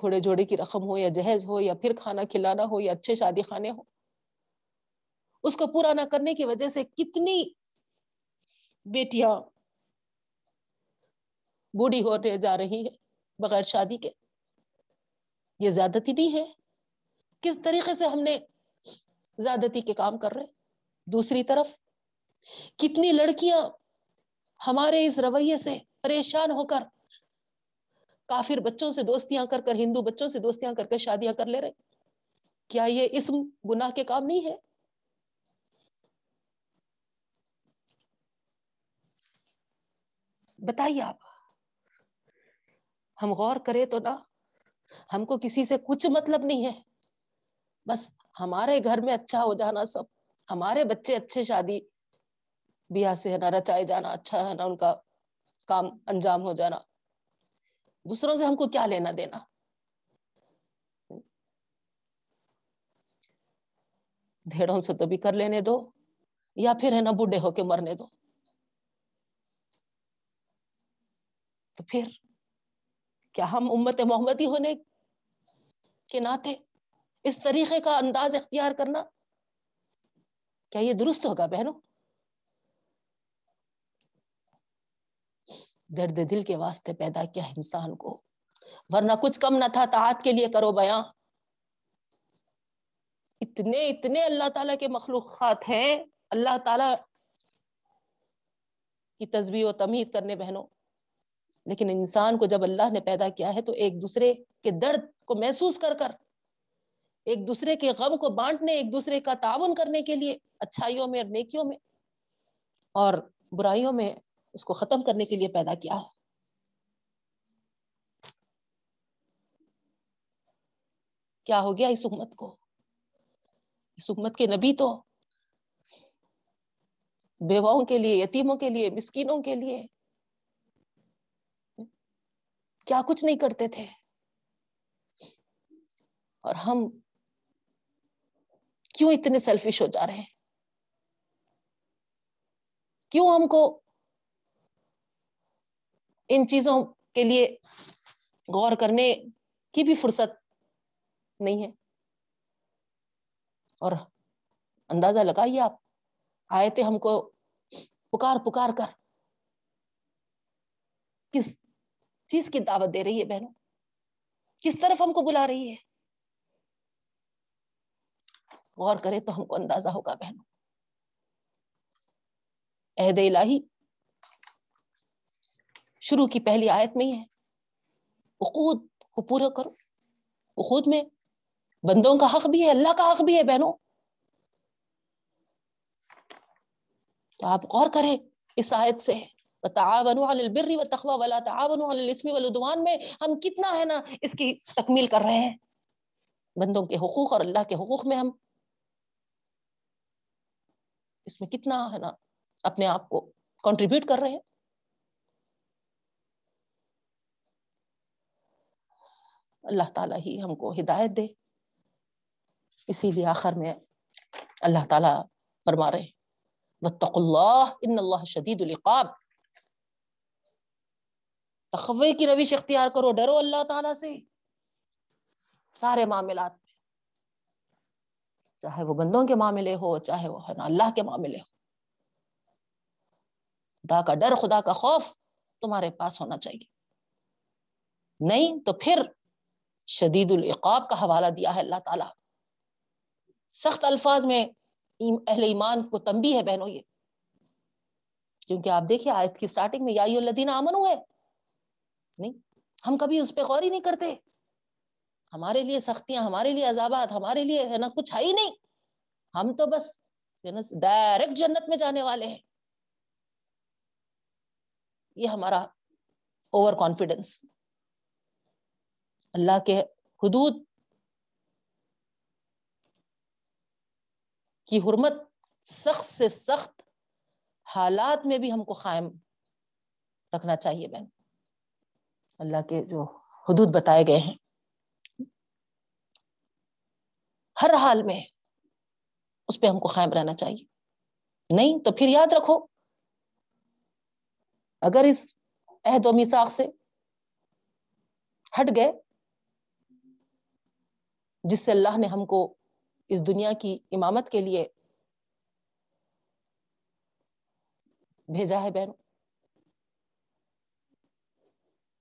گھوڑے جوڑے کی رقم ہو یا جہیز ہو یا پھر کھانا کھلانا ہو یا اچھے شادی خانے ہو اس کو پورا نہ کرنے کی وجہ سے کتنی بیٹیاں بوڑھی ہونے جا رہی ہے بغیر شادی کے۔ یہ زیادتی نہیں ہے۔ کس طریقے سے ہم نے زیادتی کے کام کر رہے دوسری طرف کتنی لڑکیاں ہمارے اس رویے سے پریشان ہو کر کافر بچوں سے دوستیاں کر کر، ہندو بچوں سے دوستیاں کر کر شادیاں کر لے رہے کیا یہ اسم گناہ کے کام نہیں ہے؟ بتائیے آپ، ہم غور کرے تو نہ، ہم کو کسی سے کچھ مطلب نہیں ہے۔ بس ہمارے گھر میں اچھا ہو جانا سب، ہمارے بچے اچھے شادی بیاہ سے ہے نا، رچائے جانا اچھا ہے نا، ان کا کام انجام ہو جانا۔ دوسروں سے ہم کو کیا لینا دینا؟ دھیڑوں سے تو بھی کر لینے دو، یا پھر ہے نا بوڑھے ہو کے مرنے دو۔ تو پھر کیا ہم امت محمدی ہونے کے ناطے اس طریقے کا انداز اختیار کرنا کیا یہ درست ہوگا بہنوں؟ درد دل کے واسطے پیدا کیا انسان کو۔ ورنہ کچھ کم نہ تھا تعات کے لیے کرو بیاں۔ اتنے اتنے اللہ تعالیٰ کے مخلوقات ہیں۔ اللہ تعالی کی تصویر و تمید کرنے بہنوں۔ لیکن انسان کو جب اللہ نے پیدا کیا ہے تو ایک دوسرے کے درد کو محسوس کر کر، ایک دوسرے کے غم کو بانٹنے، ایک دوسرے کا تعاون کرنے کے لیے، اچھائیوں میں اور نیکیوں میں اور برائیوں میں اس کو ختم کرنے کے لیے پیدا کیا ہے۔ کیا ہو گیا اس امت کو؟ اس امت کے نبی تو بیواؤں کے لیے، یتیموں کے لیے، مسکینوں کے لیے کیا کچھ نہیں کرتے تھے۔ اور ہم کیوں اتنے سیلفش ہو جا رہے ہیں؟ کیوں ہم کو ان چیزوں کے لیے غور کرنے کی بھی فرصت نہیں ہے۔ اور اندازہ لگائیے آپ آئے تھے ہم کو پکار پکار کر کس چیز کی دعوت دے رہی ہے بہنوں؟ کس طرف ہم کو بلا رہی ہے؟ غور کرے تو ہم کو اندازہ ہوگا بہنوں۔ عہد الہی شروع کی پہلی آیت میں ہی ہے۔ اقود کو پورا کرو۔ اقود میں بندوں کا حق بھی ہے، اللہ کا حق بھی ہے، بہنوں۔ تو آپ غور کریں، اس آیت سے ولا والعدوان میں ہم کتنا ہے نا اس کی تکمیل کر رہے ہیں۔ بندوں کے حقوق اور اللہ کے حقوق میں ہم اس میں کتنا ہے نا اپنے آپ کو کنٹریبیوٹ کر رہے ہیں۔ اللہ تعالیٰ ہی ہم کو ہدایت دے۔ اسی لیے آخر میں اللہ تعالیٰ فرما رہے وطق اللہ ان اللہ شدید القاب تخوے کی روش اختیار کرو، ڈرو اللہ تعالیٰ سے۔ سارے معاملات میں، چاہے وہ بندوں کے معاملے ہو، چاہے وہ ہے نا اللہ کے معاملے ہو۔ خدا کا ڈر، خدا کا خوف تمہارے پاس ہونا چاہیے۔ نہیں تو پھر شدید العقاب کا حوالہ دیا ہے اللہ تعالیٰ۔ سخت الفاظ میں اہل ایمان کو تمبی ہے بہنوں یہ۔ کیونکہ آپ دیکھیے آیت کی سٹارٹنگ میں یائی الدین امن ہوئے نہیں، ہم کبھی اس پہ غور ہی نہیں کرتے۔ ہمارے لیے سختیاں، ہمارے لیے عذابات، ہمارے لیے ہے نا کچھ ہے ہی نہیں۔ ہم تو بس ڈائریکٹ جنت میں جانے والے ہیں۔ یہ ہمارا اوور کانفیڈینس اللہ کے حدود کی حرمت سخت سے سخت حالات میں بھی ہم کو قائم رکھنا چاہیے بہن۔ اللہ کے جو حدود بتائے گئے ہیں۔ ہر حال میں اس پہ ہم کو قائم رہنا چاہیے۔ نہیں تو پھر یاد رکھو، اگر اس عہد و میساخ سے ہٹ گئے جس سے اللہ نے ہم کو اس دنیا کی امامت کے لیے بھیجا ہے بہن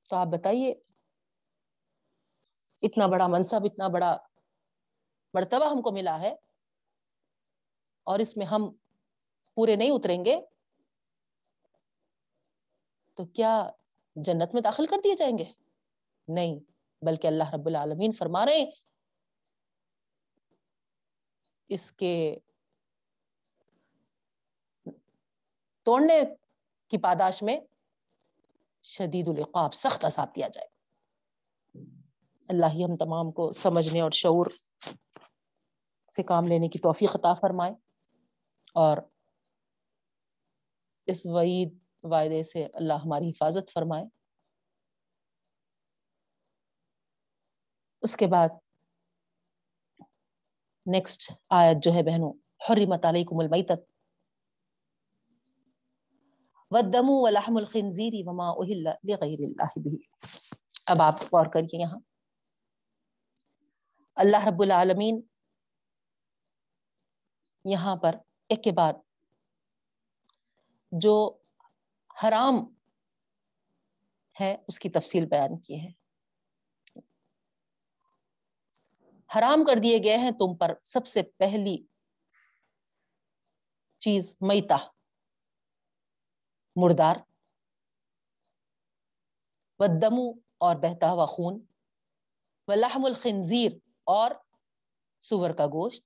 تو آپ بتائیے، اتنا بڑا منصب، اتنا بڑا مرتبہ ہم کو ملا ہے اور اس میں ہم پورے نہیں اتریں گے، تو کیا جنت میں داخل کر دیے جائیں گے؟ نہیں، بلکہ اللہ رب العالمین فرما رہے ہیں اس کے توڑنے کی پاداش میں شدید العقاب، سخت عذاب دیا جائے۔ اللہ ہی ہم تمام کو سمجھنے اور شعور سے کام لینے کی توفیق عطا فرمائے۔ اور اس وعید، وعدے سے اللہ ہماری حفاظت فرمائے۔ اس کے بعد نیکسٹ آیت جو ہے بہنوں، حرمت علیکم المیتت والدم ولحم الخنزیر وما اہل لغیر اللہ بھی اب آپ غور کریے یہاں. اللہ رب العالمین یہاں پر ایک کے بعد جو حرام ہے، اس کی تفصیل بیان کی ہے۔ حرام کر دیے گئے ہیں تم پر سب سے پہلی چیز میتا مردار۔ و دمو اور بہتا ہوا خون۔ و لحم الخنزیر اور سور کا گوشت۔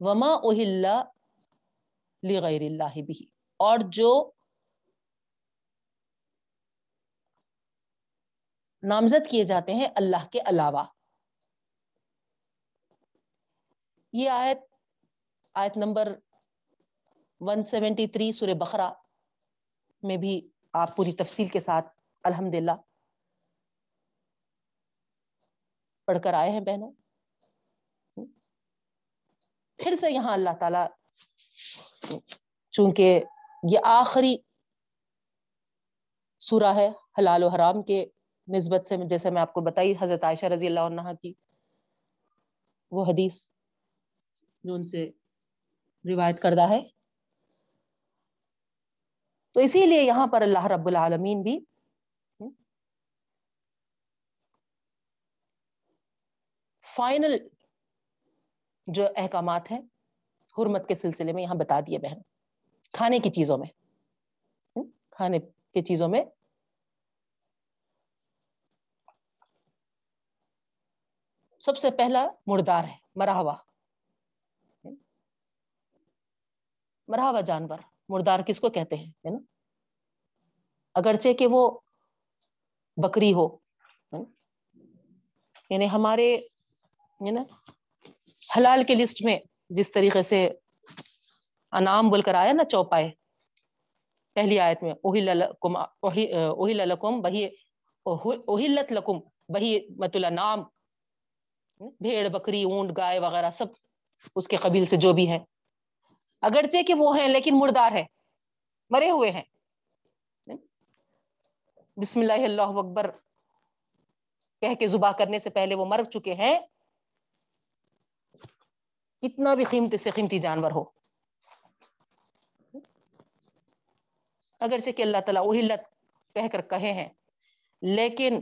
وما اوہل لغیر اللہ بھی۔ اور جو نامزد کیے جاتے ہیں اللہ کے علاوہ۔ یہ آیت آیت نمبر 173 سورہ بخرا میں بھی آپ پوری تفصیل کے ساتھ الحمد للہ پڑھ کر آئے ہیں بہنوں۔ پھر سے یہاں اللہ تعالی چونکہ یہ آخری سورہ ہے حلال و حرام کے نسبت سے، جیسے میں آپ کو بتائی، حضرت عائشہ رضی اللہ عنہ کی وہ حدیث۔ جو ان سے روایت کردہ ہے۔ تو اسی لیے یہاں پر اللہ رب العالمین بھی فائنل جو احکامات ہیں، حرمت کے سلسلے میں یہاں بتا دیے بہن۔ کھانے کی چیزوں میں۔ کھانے کی چیزوں میں۔ سب سے پہلا مردار ہے مرا ہوا مرا ہوا جانور، مردار کس کو کہتے ہیں؟ ہے نا؟ اگرچہ کہ وہ بکری ہو یعنی ہمارے نا، حلال کے لسٹ میں جس طریقے سے انعام بول کر آیا نا چوپائے، پہلی آیت میں اوہل لکم بہی اوہلت لکم بہی مت النعام بھیڑ، بکری، اونٹ، گائے وغیرہ سب اس کے قبیل سے جو بھی ہے اگرچہ کہ وہ ہیں لیکن مردار ہے مرے ہوئے ہیں۔ بسم اللہ اللہ اکبر، کہہ کے زبا کرنے سے پہلے وہ مر چکے ہیں۔ کتنا بھی قیمتی سے قیمتی جانور ہو۔ اگرچہ کہ اللہ تعالیٰ اہلت کہہ کر کہے ہیں، لیکن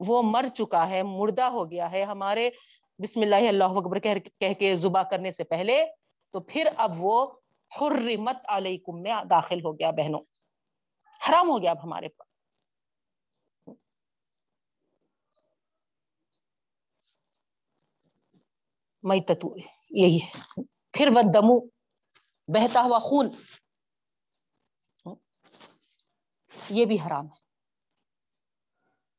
وہ مر چکا ہے، مردہ ہو گیا ہے۔ ہمارے بسم اللہ اللہ اکبر کہہ کے زبا کرنے سے پہلے تو پھر اب وہ حرمت علیکم میں داخل ہو گیا بہنوں۔ حرام ہو گیا اب ہمارے پاس میں تتو یہی۔ ہے پھر وہ دمو، بہتا ہوا خون۔ یہ بھی حرام ہے۔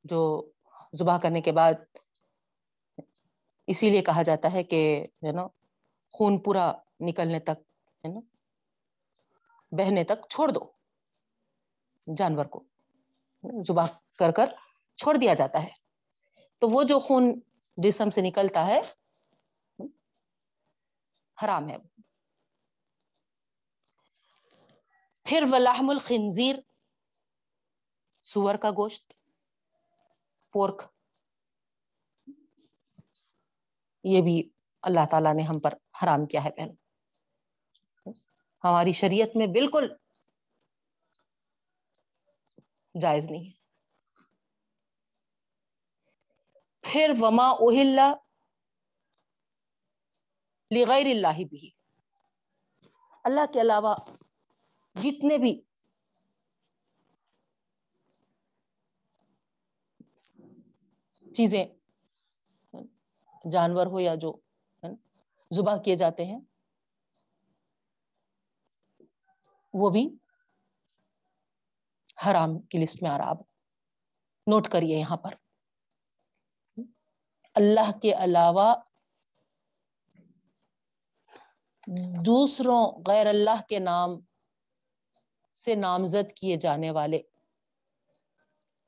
جو زبا کرنے کے بعد اسی لیے کہا جاتا ہے کہ ہے نا خون پورا نکلنے تک، ہے نا؟ بہنے تک چھوڑ دو۔ جانور کو زبا کر کر چھوڑ دیا جاتا ہے۔ تو وہ جو خون جسم سے نکلتا ہے، حرام ہے۔ پھر ولاحم الخنزیر، سور کا گوشت، پورک، یہ بھی اللہ تعالیٰ نے ہم پر حرام کیا ہے پہن ہماری شریعت میں بالکل جائز نہیں ہے۔ پھر وما اوہل لغیر اللہ بھی۔ اللہ کے علاوہ جتنے بھی چیزیں جانور ہو یا جو زبا کیے جاتے ہیں وہ بھی حرام کی لسٹ میں آ رہا نوٹ کریے یہاں پر۔ اللہ کے علاوہ دوسروں غیر اللہ کے نام سے نامزد کیے جانے والے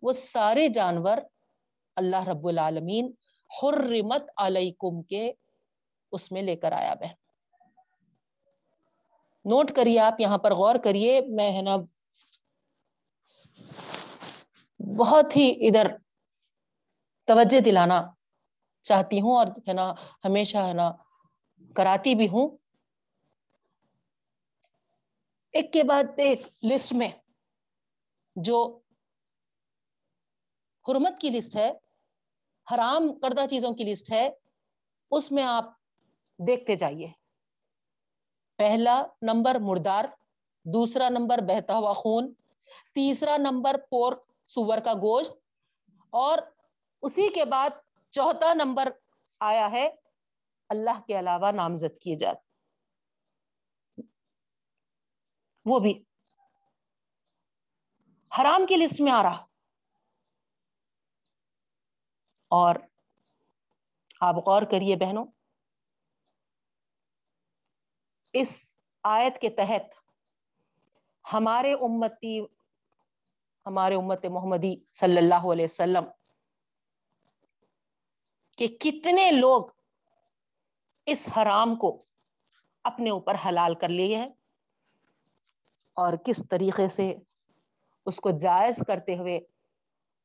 وہ سارے جانور اللہ رب العالمین حرمت علیکم کے اس میں لے کر آیا بہن۔ نوٹ کریے آپ یہاں پر غور کریے، میں ہے نا بہت ہی ادھر توجہ دلانا چاہتی ہوں اور ہے نا ہمیشہ ہے نا کراتی بھی ہوں۔ ایک کے بعد ایک لسٹ میں جو حرمت کی لسٹ ہے، حرام کردہ چیزوں کی لسٹ ہے، اس میں آپ دیکھتے جائیے۔ پہلا نمبر مردار، دوسرا نمبر بہتا ہوا خون، تیسرا نمبر پورک سور کا گوشت، اور اسی کے بعد چوتھا نمبر آیا ہے اللہ کے علاوہ نامزد کیے جاتے۔ وہ بھی۔ حرام کی لسٹ میں آ رہا۔ اور آپ غور کریے بہنوں اس آیت کے تحت ہمارے امتی، ہمارے امت محمدی صلی اللہ علیہ وسلم کہ کتنے لوگ اس حرام کو اپنے اوپر حلال کر لیے ہیں اور کس طریقے سے اس کو جائز کرتے ہوئے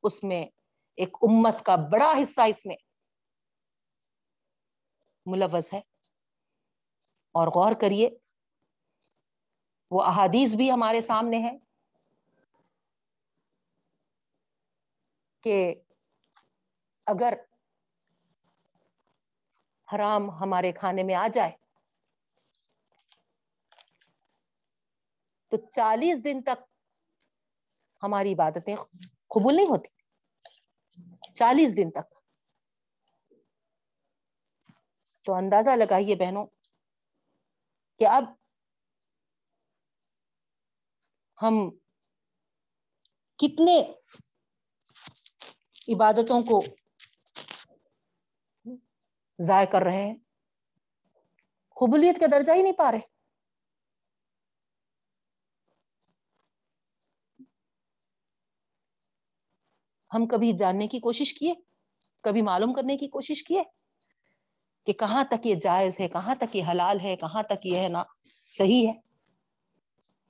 اس میں ایک امت کا بڑا حصہ اس میں ملوث ہے۔ اور غور کریے، وہ احادیث بھی ہمارے سامنے ہے کہ اگر حرام ہمارے کھانے میں آ جائے تو چالیس دن تک ہماری عبادتیں قبول نہیں ہوتی۔ چالیس دن تک۔ تو اندازہ لگائیے بہنوں کہ اب ہم کتنے عبادتوں کو ضائع کر رہے ہیں؟ قبولیت کا درجہ ہی نہیں پا رہے۔ ہم کبھی جاننے کی کوشش کیے، کبھی معلوم کرنے کی کوشش کیے کہ کہاں تک یہ جائز ہے، کہاں تک یہ حلال ہے، کہاں تک یہ ہے نا صحیح ہے؟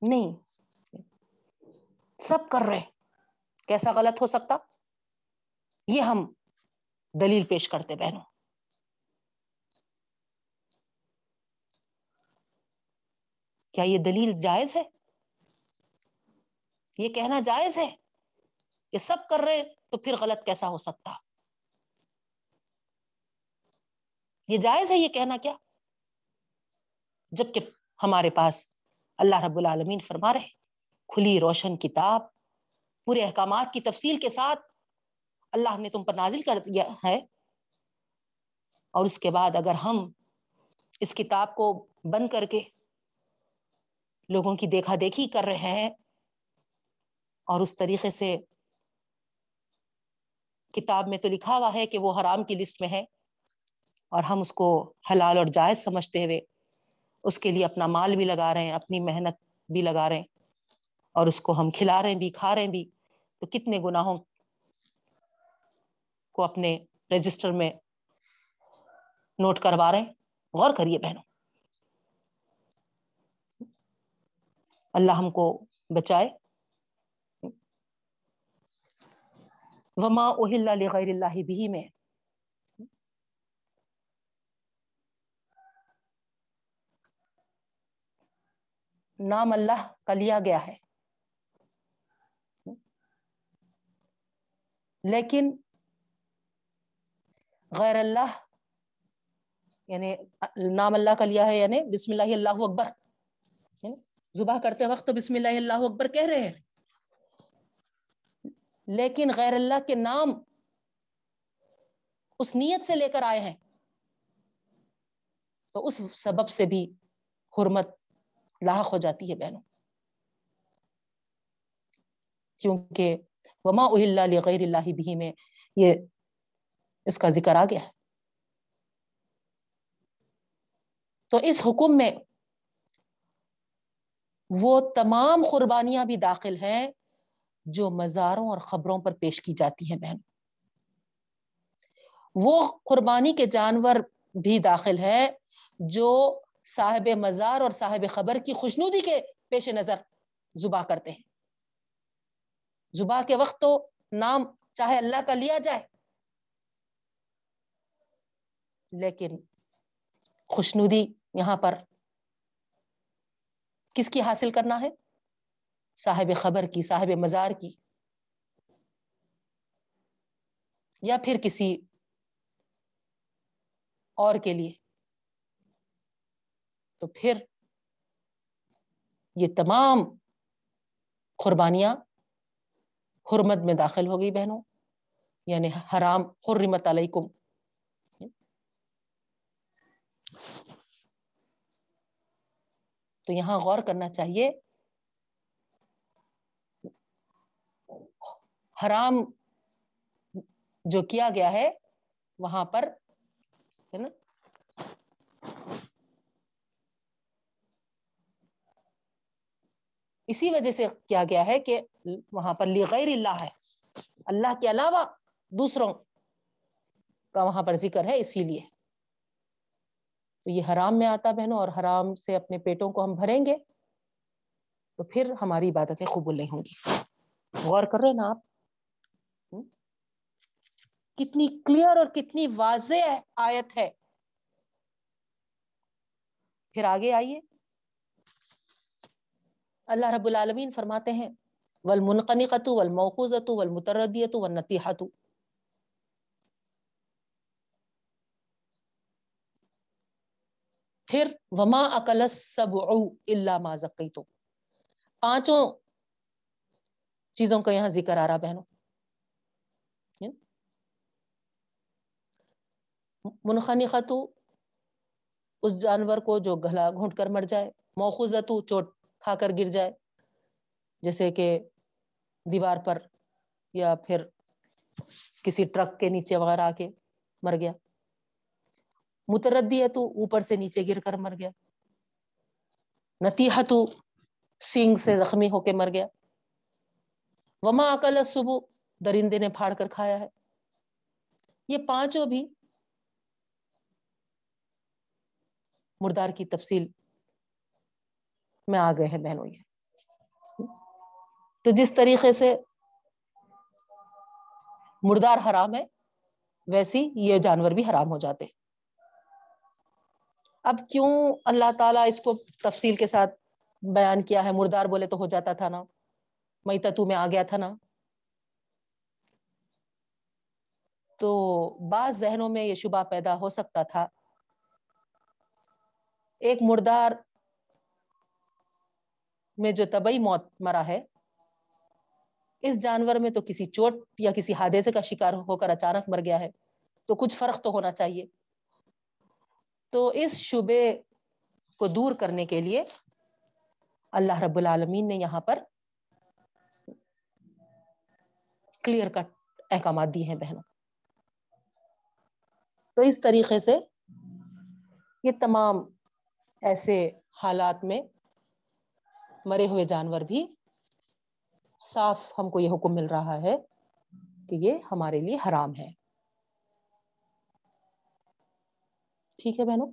نہیں۔ سب کر رہے۔ کیسا غلط ہو سکتا؟ یہ ہم دلیل پیش کرتے بہنوں۔ کیا یہ دلیل جائز ہے؟ یہ کہنا جائز ہے؟ یہ سب کر رہے تو پھر غلط کیسا ہو سکتا؟ یہ جائز ہے یہ کہنا کیا؟ جبکہ ہمارے پاس اللہ رب العالمین فرما رہے کھلی روشن کتاب، پورے احکامات کی تفصیل کے ساتھ اللہ نے تم پر نازل کر دیا ہے۔ اور اس کے بعد اگر ہم اس کتاب کو بند کر کے لوگوں کی دیکھا دیکھی کر رہے ہیں اور اس طریقے سے کتاب میں تو لکھا ہوا ہے کہ وہ حرام کی لسٹ میں ہے اور ہم اس کو حلال اور جائز سمجھتے ہوئے اس کے لیے اپنا مال بھی لگا رہے ہیں، اپنی محنت بھی لگا رہے ہیں اور اس کو ہم کھلا رہے ہیں بھی، کھا رہے ہیں بھی۔ تو کتنے گناہوں کو اپنے رجسٹر میں نوٹ کروا رہے ہیں؟ غور کریے بہنوں۔ اللہ ہم کو بچائے۔ وما اہل لغیر اللہ بھی میں نام اللہ کا لیا گیا ہے۔ لیکن غیر اللہ یعنی نام اللہ کا لیا ہے یعنی بسم اللہ اللہ اکبر۔ زبا کرتے وقت تو بسم اللہ اللہ اکبر کہہ رہے ہیں۔ لیکن غیر اللہ کے نام اس نیت سے لے کر آئے ہیں۔ تو اس سبب سے بھی حرمت لاحق ہو جاتی ہے بہنوں۔ کیونکہ وما اللہ غیر اللہ بھی میں یہ اس کا ذکر آ گیا ہے۔ تو اس حکم میں وہ تمام قربانیاں بھی داخل ہیں جو مزاروں اور خبروں پر پیش کی جاتی ہیں بہن وہ قربانی کے جانور بھی داخل ہیں جو صاحب مزار اور صاحب خبر کی خوشنودی کے پیش نظر زبا کرتے ہیں۔ زبا کے وقت تو نام چاہے اللہ کا لیا جائے، لیکن خوشنودی یہاں پر کس کی حاصل کرنا ہے؟ صاحب خبر کی، صاحب مزار کی، یا پھر کسی اور کے لیے؟ تو پھر یہ تمام قربانیاں حرمت میں داخل ہو گئی بہنوں یعنی حرام حرمت علیکم۔ تو یہاں غور کرنا چاہیے، حرام جو کیا گیا ہے، وہاں پر ہے نا؟ اسی وجہ سے کیا گیا ہے کہ وہاں پر غیر اللہ ہے۔ اللہ کے علاوہ دوسروں کا وہاں پر ذکر ہے اسی لیے۔ تو یہ حرام میں آتا بہنوں اور حرام سے اپنے پیٹوں کو ہم بھریں گے تو پھر ہماری عبادتیں قبول نہیں ہوں گی۔ غور کر رہے ہیں نا آپ؟ کتنی کلیئر اور کتنی واضح آیت ہے۔ پھر آگے آئیے۔ اللہ رب العالمین فرماتے ہیں والمنقنقۃ والموقوذۃ والمتردیۃ والنطیحۃ پھر، وما اکل سب اللہ ما زکیتو پانچوں چیزوں کا یہاں ذکر آ رہا بہنوں۔ منخنقتو، اس جانور کو جو گلا گھونٹ کر مر جائے۔ موخوزتو، چوٹ کھا کر گر جائے۔ جیسے کہ دیوار پر یا پھر کسی ٹرک کے نیچے وغیرہ آ کے مر گیا۔ متردی ہے تو اوپر سے نیچے گر کر مر گیا۔ نتیحہ تو سینگ سے زخمی ہو کے مر گیا۔ وما عقل صبح درندے نے پھاڑ کر کھایا ہے۔ یہ پانچوں بھی مردار کی تفصیل میں آ گئے ہیں بہنوں یہ تو جس طریقے سے مردار حرام ہے، ویسی یہ جانور بھی حرام ہو جاتے۔ اب کیوں اللہ تعالیٰ اس کو تفصیل کے ساتھ بیان کیا ہے؟ مردار بولے تو ہو جاتا تھا نا۔ میں تتو میں آ گیا تھا نا۔ تو بعض ذہنوں میں یہ شبہ پیدا ہو سکتا تھا۔ ایک مردار میں جو طبی موت مرا ہے، اس جانور میں تو کسی چوٹ یا کسی حادثے کا شکار ہو کر اچانک مر گیا ہے۔ تو کچھ فرق تو ہونا چاہیے۔ تو اس شبے کو دور کرنے کے لیے اللہ رب العالمین نے یہاں پر کلیئر کٹ احکامات دیے ہیں بہنوں۔ تو اس طریقے سے یہ تمام ایسے حالات میں مرے ہوئے جانور بھی صاف ہم کو یہ حکم مل رہا ہے کہ یہ ہمارے لیے حرام ہے۔ ٹھیک ہے بہنوں؟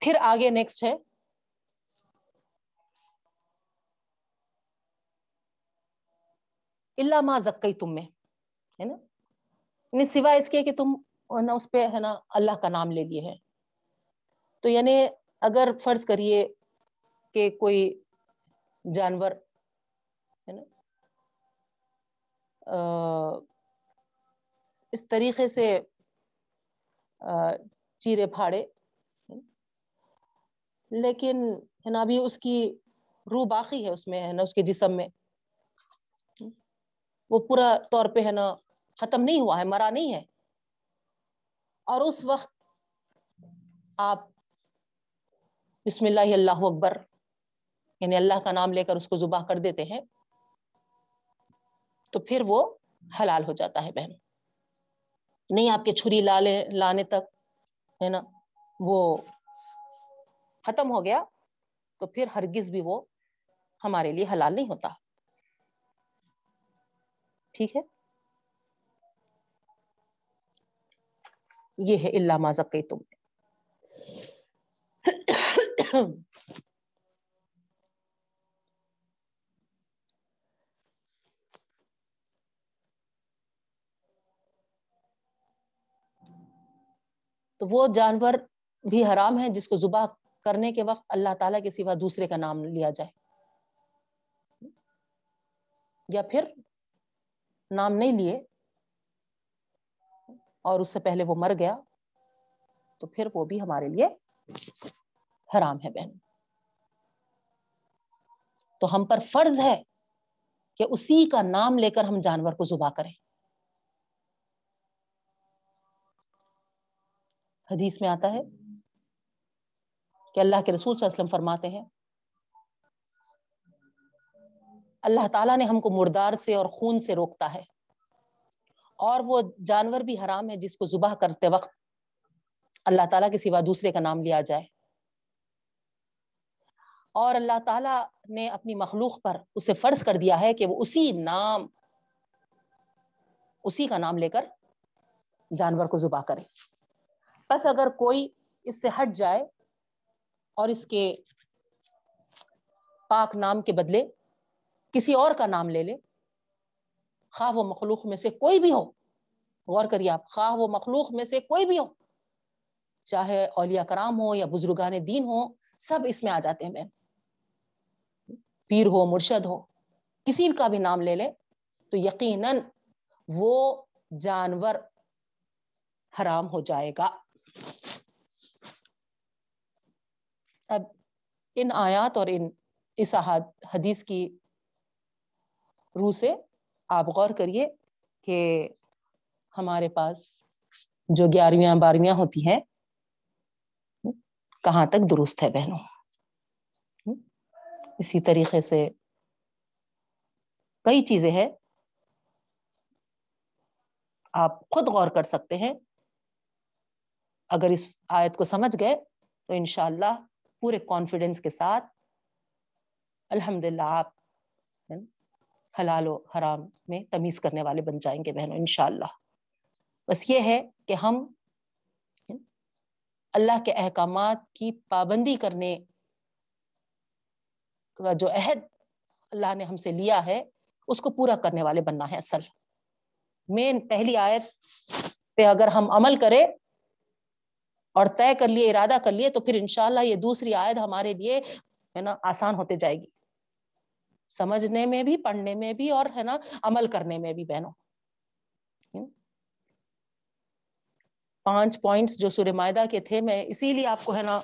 پھر آگے نیکسٹ ہے۔ اللہ ما زکی تم میں ہے نا؟ یعنی سوائے اس کے کہ تم نا اس پہ، ہے نا، اللہ کا نام لے لیے ہے تو یعنی اگر فرض کریے کہ کوئی جانور، ہے نا اس طریقے سے چیرے پھاڑے لیکن، ہے نا، ابھی اس کی روح باقی ہے اس میں، ہے نا، اس کے جسم میں، وہ پورا طور پہ، ہے نا، ختم نہیں ہوا ہے، مرا نہیں ہے، اور اس وقت آپ بسم اللہ اللہ اکبر۔ یعنی اللہ کا نام لے کر اس کو ذبح کر دیتے ہیں، تو پھر وہ حلال ہو جاتا ہے بہن۔ نہیں آپ کے چھری لالے، لانے تک، ہے نا، وہ ختم ہو گیا، تو پھر ہرگز بھی وہ ہمارے لیے حلال نہیں ہوتا۔ ٹھیک ہے؟ یہ ہے اللہ مازک تم تو وہ جانور بھی حرام ہے جس کو ذبح کرنے کے وقت اللہ تعالیٰ کے سوا دوسرے کا نام لیا جائے۔ یا پھر نام نہیں لیے اور اس سے پہلے وہ مر گیا تو پھر وہ بھی ہمارے لیے حرام ہے بہن۔ تو ہم پر فرض ہے کہ اسی کا نام لے کر ہم جانور کو ذبح کریں۔ حدیث میں آتا ہے کہ اللہ کے رسول صلی اللہ علیہ وسلم فرماتے ہیں، اللہ تعالیٰ نے ہم کو مردار سے اور خون سے روکتا ہے۔ اور وہ جانور بھی حرام ہے جس کو ذبح کرتے وقت اللہ تعالیٰ کے سوا دوسرے کا نام لیا جائے۔ اور اللہ تعالیٰ نے اپنی مخلوق پر اسے فرض کر دیا ہے کہ وہ اسی نام، اسی کا نام لے کر جانور کو ذبح کرے۔ بس اگر کوئی اس سے ہٹ جائے اور اس کے پاک نام کے بدلے کسی اور کا نام لے لے، خواہ وہ مخلوق میں سے کوئی بھی ہو۔ غور کریے آپ، خواہ وہ مخلوق میں سے کوئی بھی ہو، چاہے اولیاء کرام ہو یا بزرگان دین ہو سب اس میں آ جاتے ہیں بہن۔ پیر ہو، مرشد ہو، کسی کا بھی نام لے لے، تو یقیناً وہ جانور حرام ہو جائے گا۔ اب ان آیات اور ان اس حدیث کی روح سے آپ غور کریے کہ ہمارے پاس جو گیارہویں بارہویں ہوتی ہیں، کہاں تک درست ہے بہنوں؟ اسی طریقے سے کئی چیزیں ہیں، آپ خود غور کر سکتے ہیں۔ اگر اس آیت کو سمجھ گئے تو انشاءاللہ پورے کانفیڈینس کے ساتھ الحمد للہ آپ حلال و حرام میں تمیز کرنے والے بن جائیں گے بہنوں، انشاءاللہ۔ بس یہ ہے کہ ہم اللہ کے احکامات کی پابندی کرنے کا جو عہد اللہ نے ہم سے لیا ہے، اس کو پورا کرنے والے بننا ہے اصل۔ مین پہلی آیت پہ اگر ہم عمل کریں اور طے کر لیے، ارادہ کر لیے، تو پھر انشاءاللہ یہ دوسری آیت ہمارے لیے ہے نا آسان ہوتے جائے گی۔ سمجھنے میں بھی، پڑھنے میں بھی اور ہے نا عمل کرنے میں بھی بہنوں۔ پانچ پوائنٹس جو سورہ معدہ کے تھے، میں اسی لیے آپ کو ہے نا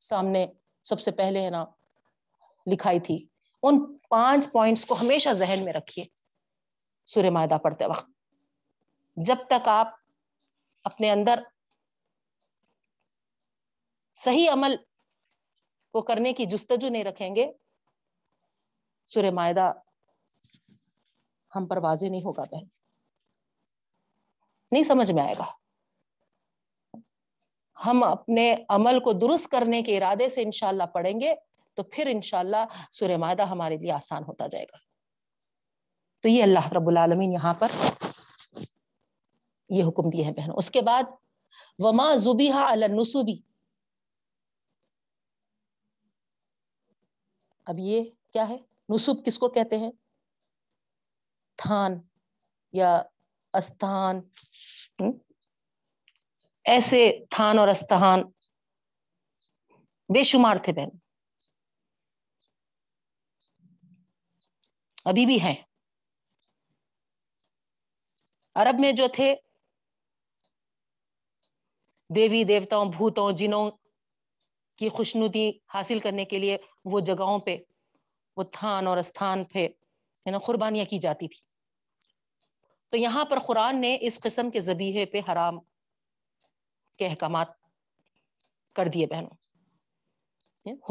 سامنے سب سے پہلے ہے نا، لکھائی تھی۔ ان پانچ پوائنٹس کو ہمیشہ ذہن میں رکھیے۔ سورہ معدہ پڑھتے وقت۔ جب تک آپ اپنے اندر صحیح عمل کو کرنے کی جستجو نہیں رکھیں گے، سورہ معدہ ہم پر واضح نہیں ہوگا بہن۔ نہیں سمجھ میں آئے گا۔ ہم اپنے عمل کو درست کرنے کے ارادے سے انشاءاللہ پڑھیں گے، تو پھر انشاءاللہ سورہ معدہ ہمارے لیے آسان ہوتا جائے گا۔ تو یہ اللہ رب العالمین یہاں پر یہ حکم دیے ہیں بہنوں۔ اس کے بعد، وما زبیحا النسوبی اب یہ کیا ہے؟ نصب کس کو کہتے ہیں؟ تھان یا استھان۔ ایسے تھان اور استحان بے شمار تھے بہن۔ ابھی بھی ہیں۔ عرب میں جو تھے، دیوی دیوتاؤں بھوتوں جنوں کی خوشنودی حاصل کرنے کے لیے وہ جگہوں پہ، وہ تھان اور استھان پہ نا قربانیاں کی جاتی تھی۔ تو یہاں پر قرآن نے اس قسم کے زبیحے پہ حرام کے احکامات کر دیے بہنوں۔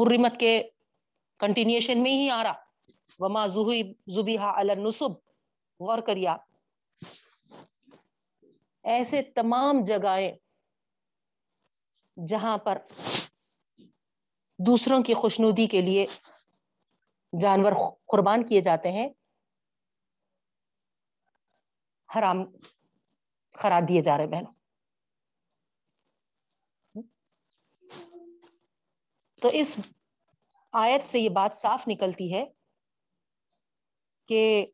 حرمت کے کنٹینیوشن میں ہی آ رہا وما زبیحا النصب غور کریے آپ۔ ایسے تمام جگہیں جہاں پر دوسروں کی خوشنودی کے لیے جانور قربان کیے جاتے ہیں، حرام قرار دیے جا رہے بہنوں۔ تو اس آیت سے یہ بات صاف نکلتی ہے کہ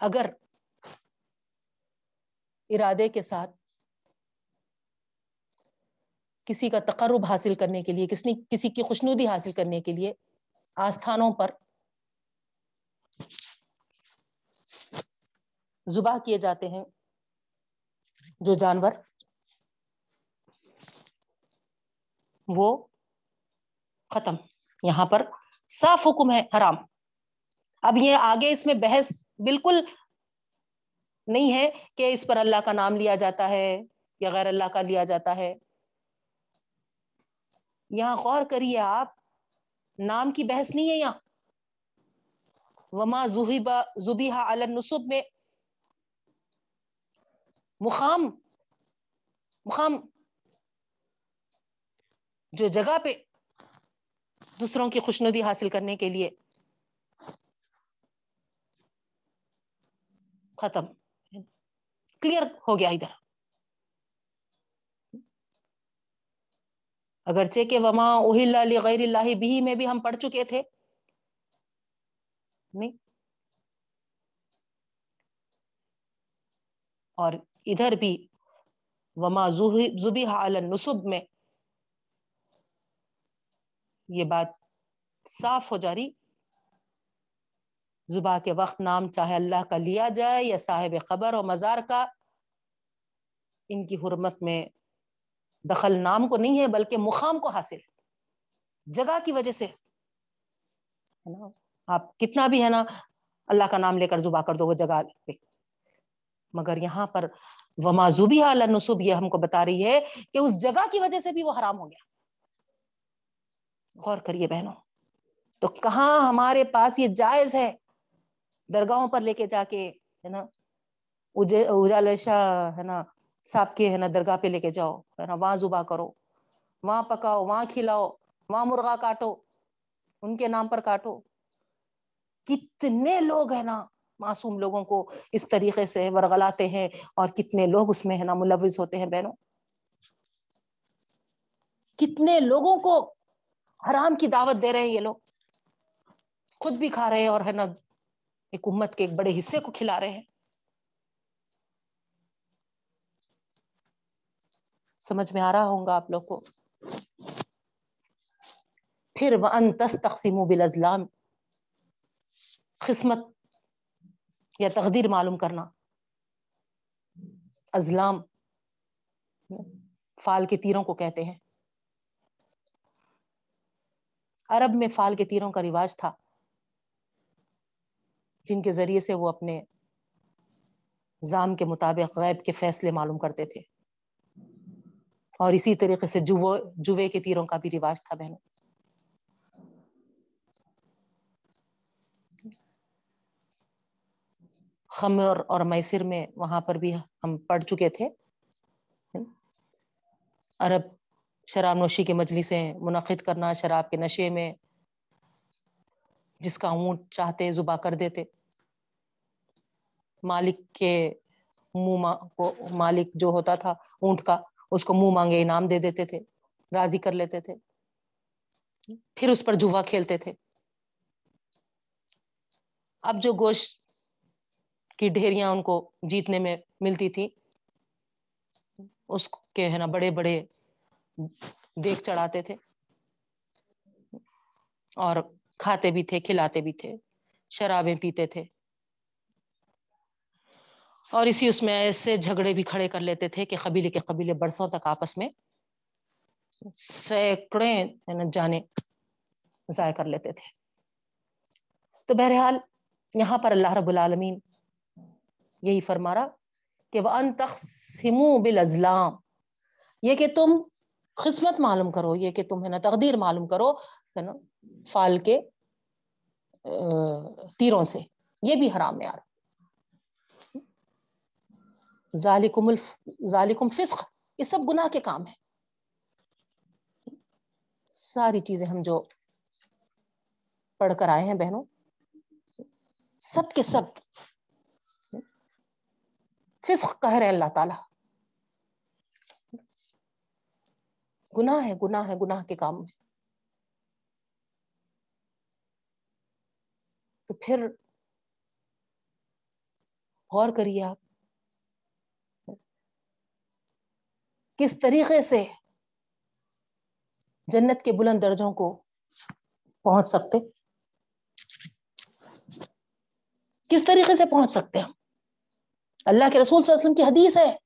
اگر ارادے کے ساتھ کسی کا تقرب حاصل کرنے کے لیے، کسی کسی کی خوشنودی حاصل کرنے کے لیے آستھانوں پر زبا کیے جاتے ہیں جو جانور وہ ختم۔ یہاں پر صاف حکم ہے، حرام۔ اب یہ آگے اس میں بحث بالکل نہیں ہے کہ اس پر اللہ کا نام لیا جاتا ہے یا غیر اللہ کا لیا جاتا ہے۔ یہاں غور کریے آپ، نام کی بحث نہیں ہے یہاں۔ وما زہیبا زبیحا النصب میں مخام مخام جو جگہ پہ دوسروں کی خوشنودی حاصل کرنے کے لیے ختم. کلیئر ہو گیا ادھر. اگرچہ کہ وما اوہل غیر اللہ بھی میں بھی ہم پڑھ چکے تھے. نہیں. اور ادھر بھی وما زبی نصب میں یہ بات صاف ہو جا رہی۔ زبا کے وقت نام چاہے اللہ کا لیا جائے یا صاحب خبر اور مزار کا، ان کی حرمت میں دخل نام کو نہیں ہے، بلکہ مقام کو حاصل۔ جگہ کی وجہ سے۔ آپ کتنا بھی ہے نا، اللہ کا نام لے کر زبا کر دو وہ جگہ پہ۔ مگر یہاں پر وما زبی نصب یہ ہم کو بتا رہی ہے کہ اس جگہ کی وجہ سے بھی وہ حرام ہو گیا۔ غور کریے بہنوں۔ تو کہاں ہمارے پاس یہ جائز ہے؟ درگاہوں پر لے کے جا کے، ہے نا اجال شاہ ہے نا صاحب کے ہے نا، درگاہ پہ لے کے جاؤ، ہے نا، وہاں زبا کرو، وہاں پکاؤ، وہاں کھلاؤ، وہاں مرغا کاٹو، ان کے نام پر کاٹو۔ کتنے لوگ ہیں نا، معصوم لوگوں کو اس طریقے سے ورگلاتے ہیں اور کتنے لوگ اس میں، ہے نا، ملوث ہوتے ہیں بہنوں۔ کتنے لوگوں کو حرام کی دعوت دے رہے ہیں یہ لوگ۔ خود بھی کھا رہے ہیں اور ہے نا، ایک امت کے ایک بڑے حصے کو کھلا رہے ہیں۔ سمجھ میں آ رہا ہوں گا آپ لوگ کو؟ پھر وہ انتس تقسیم و بلازلام قسمت یا تقدیر معلوم کرنا۔ ازلام فال کے تیروں کو کہتے ہیں۔ عرب میں فال کے تیروں کا رواج تھا، جن کے ذریعے سے وہ اپنے زام کے مطابق غیب کے فیصلے معلوم کرتے تھے۔ اور اسی طریقے سے جوے کے تیروں کا بھی رواج تھا بہنوں۔ خمر اور میسر میں وہاں پر بھی ہم پڑھ چکے تھے۔ عرب شراب نوشی کے مجلسیں منعقد کرنا، شراب کے نشے میں جس کا اونٹ چاہتے زبا کر دیتے۔ مالک کے منہ کو، مالک جو ہوتا تھا اونٹ کا، اس کو منہ مانگے انعام دے دیتے تھے، راضی کر لیتے تھے۔ پھر اس پر جوا کھیلتے تھے۔ اب جو گوشت کی ڈھیریاں ان کو جیتنے میں ملتی تھی، اس کے ہے نا بڑے بڑے دیکھ چڑھاتے تھے اور کھاتے بھی تھے، کھلاتے بھی تھے، شرابیں پیتے تھے۔ اور اسی اس میں ایسے جھگڑے بھی کھڑے کر لیتے تھے کہ قبیلے کے قبیلے برسوں تک آپس میں سینکڑے یعنی جانے ضائع کر لیتے تھے۔ تو بہرحال یہاں پر اللہ رب العالمین یہی فرما رہا کہ وہ ان تقسیم بالازلام یہ کہ تم قسمت معلوم کرو، یہ کہ تم ہے نا تقدیر معلوم کرو، ہے نا، فال کے تیروں سے۔ یہ بھی حرام یار۔ ذالکم الف، ذالکم فسق، یہ سب گناہ کے کام ہے ساری چیزیں ہم جو پڑھ کر آئے ہیں بہنوں، سب کے سب فسق کہہ رہے اللہ تعالی۔ گناہ ہے گناہ ہے، گناہ کے کام۔ میں تو پھر غور کریے آپ۔ کس طریقے سے جنت کے بلند درجوں کو پہنچ سکتے؟ کس طریقے سے پہنچ سکتے ہم؟ اللہ کے رسول صلی اللہ علیہ وسلم کی حدیث ہے۔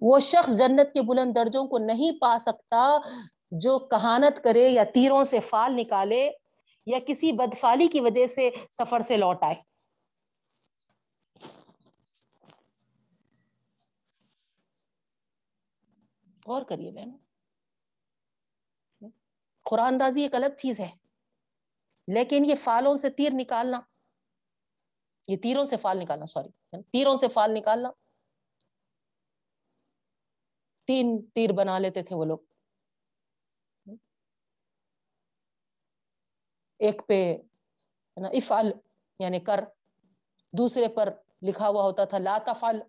وہ شخص جنت کے بلند درجوں کو نہیں پا سکتا جو کہانت کرے یا تیروں سے فال نکالے یا کسی بدفالی کی وجہ سے سفر سے لوٹ آئے۔ غور کریے بہن قرآن دازی ایک الگ چیز ہے، لیکن یہ فالوں سے تیر نکالنا، یہ تیروں سے فال نکالنا، سوری، تیروں سے فال نکالنا تین تیر بنا لیتے تھے وہ لوگ۔ ایک پہ افعل یعنی کر، دوسرے پر لکھا ہوا ہوتا تھا لا تفعل،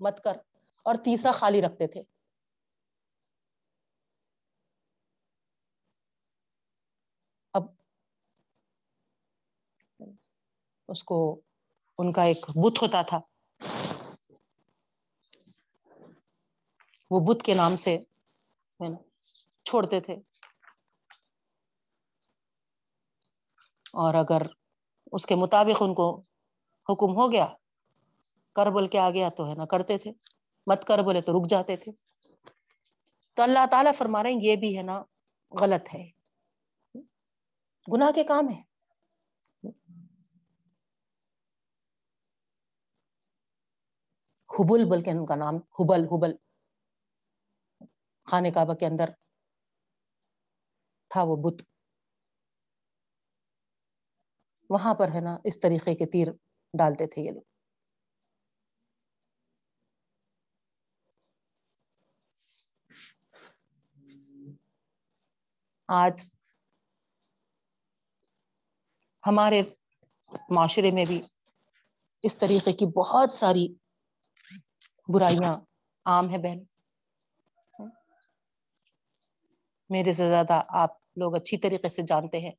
مت کر، اور تیسرا خالی رکھتے تھے۔ اب اس کو ان کا ایک بت ہوتا تھا۔ وہ بت کے نام سے چھوڑتے تھے۔ اور اگر اس کے مطابق ان کو حکم ہو گیا، کر بول کے آ گیا تو ہے نا، کرتے تھے۔ مت کر بولے تو رک جاتے تھے۔ تو اللہ تعالیٰ فرما رہے ہیں، یہ بھی ہے نا، غلط ہے۔ گناہ کے کام ہے حبل بلکہ ان کا نام، حبل حبل۔ خانے کعبہ کے اندر تھا وہ بت۔ وہاں پر ہے نا اس طریقے کے تیر ڈالتے تھے یہ لوگ۔ آج ہمارے معاشرے میں بھی اس طریقے کی بہت ساری برائیاں عام ہے بہن۔ میرے سے زیادہ آپ لوگ اچھی طریقے سے جانتے ہیں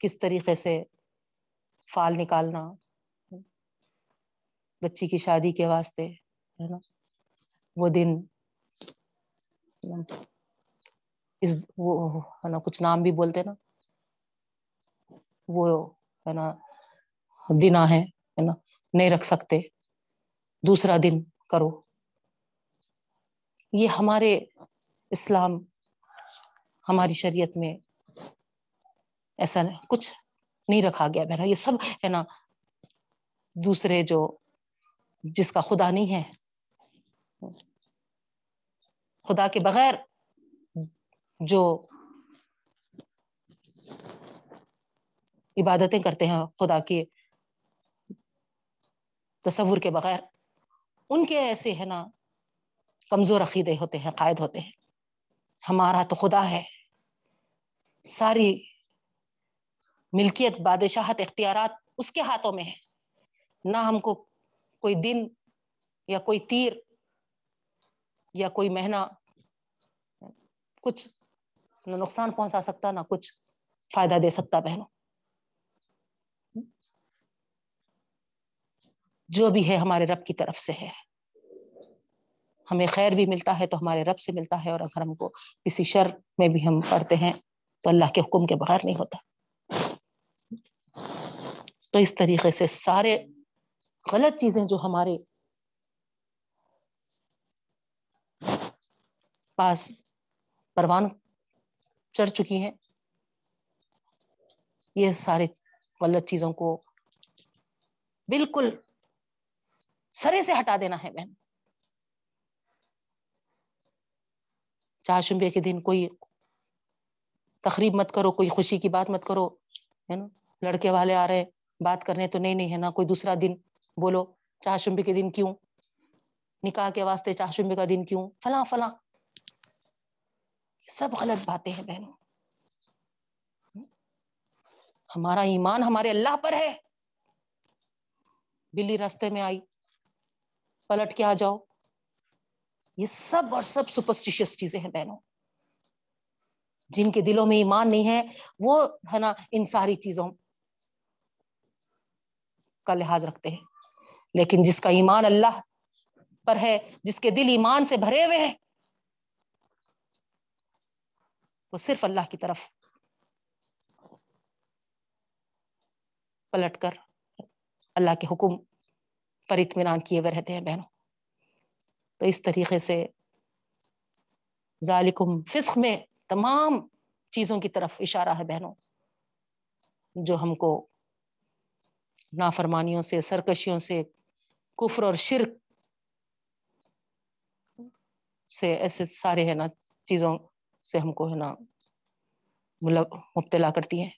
کس طریقے سے فال نکالنا، بچی کی شادی کے واسطے، ہے نا؟ وہ دن اس وہ ہے نا، کچھ نام بھی بولتے نا، وہ ہے نا دنا ہے نا، نہیں رکھ سکتے، دوسرا دن کرو۔ یہ ہمارے اسلام ہماری شریعت میں ایسا کچھ نہیں رکھا گیا بہنا یہ سب ہے نا دوسرے جو جس کا خدا نہیں ہے۔ خدا کے بغیر جو عبادتیں کرتے ہیں خدا کے تصور کے بغیر، ان کے ایسے ہے نا کمزور عقیدے ہوتے ہیں، قائد ہوتے ہیں۔ ہمارا تو خدا ہے۔ ساری ملکیت، بادشاہت، اختیارات اس کے ہاتھوں میں ہے نہ ہم کو کوئی دن یا کوئی تیر یا کوئی مہینہ کچھ نہ نقصان پہنچا سکتا، نہ کچھ فائدہ دے سکتا بہنوں۔ جو بھی ہے ہمارے رب کی طرف سے ہے۔ ہمیں خیر بھی ملتا ہے تو ہمارے رب سے ملتا ہے اور اگر ہم کو کسی شر میں بھی ہم پڑھتے ہیں تو اللہ کے حکم کے بغیر نہیں ہوتا۔ تو اس طریقے سے سارے غلط چیزیں جو ہمارے پاس پروان چڑھ چکی ہیں، یہ سارے غلط چیزوں کو بالکل سرے سے ہٹا دینا ہے بہن۔ چاشمبے کے دن کوئی تقریب مت کرو، کوئی خوشی کی بات مت کرو، ہے نا؟ لڑکے والے آ رہے ہیں، بات کرنے تو نہیں نہیں ہے نا، کوئی دوسرا دن، بولو چاشمبے کے دن کیوں؟ نکاح کے واسطے چاشمبے کا دن کیوں؟ فلاں فلاں۔ سب غلط باتیں ہیں بہنوں۔ ہمارا ایمان ہمارے اللہ پر ہے۔ بلی راستے میں آئی، پلٹ کے آ جاؤ۔ یہ سب اور سب سپرسٹیشیس چیزیں ہیں بہنوں۔ جن کے دلوں میں ایمان نہیں ہے، وہ ہے نا ان ساری چیزوں کا لحاظ رکھتے ہیں۔ لیکن جس کا ایمان اللہ پر ہے، جس کے دل ایمان سے بھرے ہوئے ہیں، وہ صرف اللہ کی طرف پلٹ کر اللہ کے حکم پر اطمینان کیے ہوئے رہتے ہیں بہنوں۔ تو اس طریقے سے ذالکم فسق میں تمام چیزوں کی طرف اشارہ ہے بہنوں، جو ہم کو نافرمانیوں سے، سرکشیوں سے، کفر اور شرک سے ایسے سارے ہے نا چیزوں سے ہم کو ہے نا مبتلا کرتی ہیں۔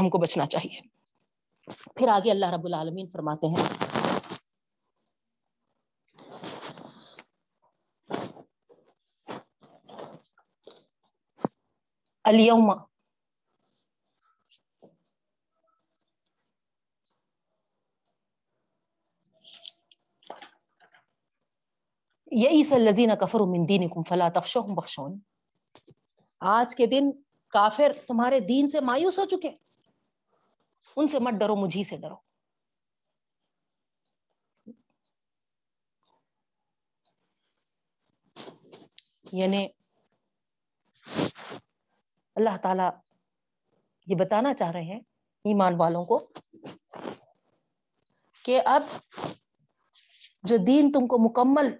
ہم کو بچنا چاہیے۔ پھر آگے اللہ رب العالمین فرماتے ہیں الیوم یہ لذین کفر من دینکم فلا تخشوہم بخشون آج کے دن کافر تمہارے دین سے مایوس ہو چکے ان سے مت ڈرو مجھی سے ڈرو. یعنی اللہ تعالی یہ بتانا چاہ رہے ہیں ایمان والوں کو کہ اب جو دین تم کو مکمل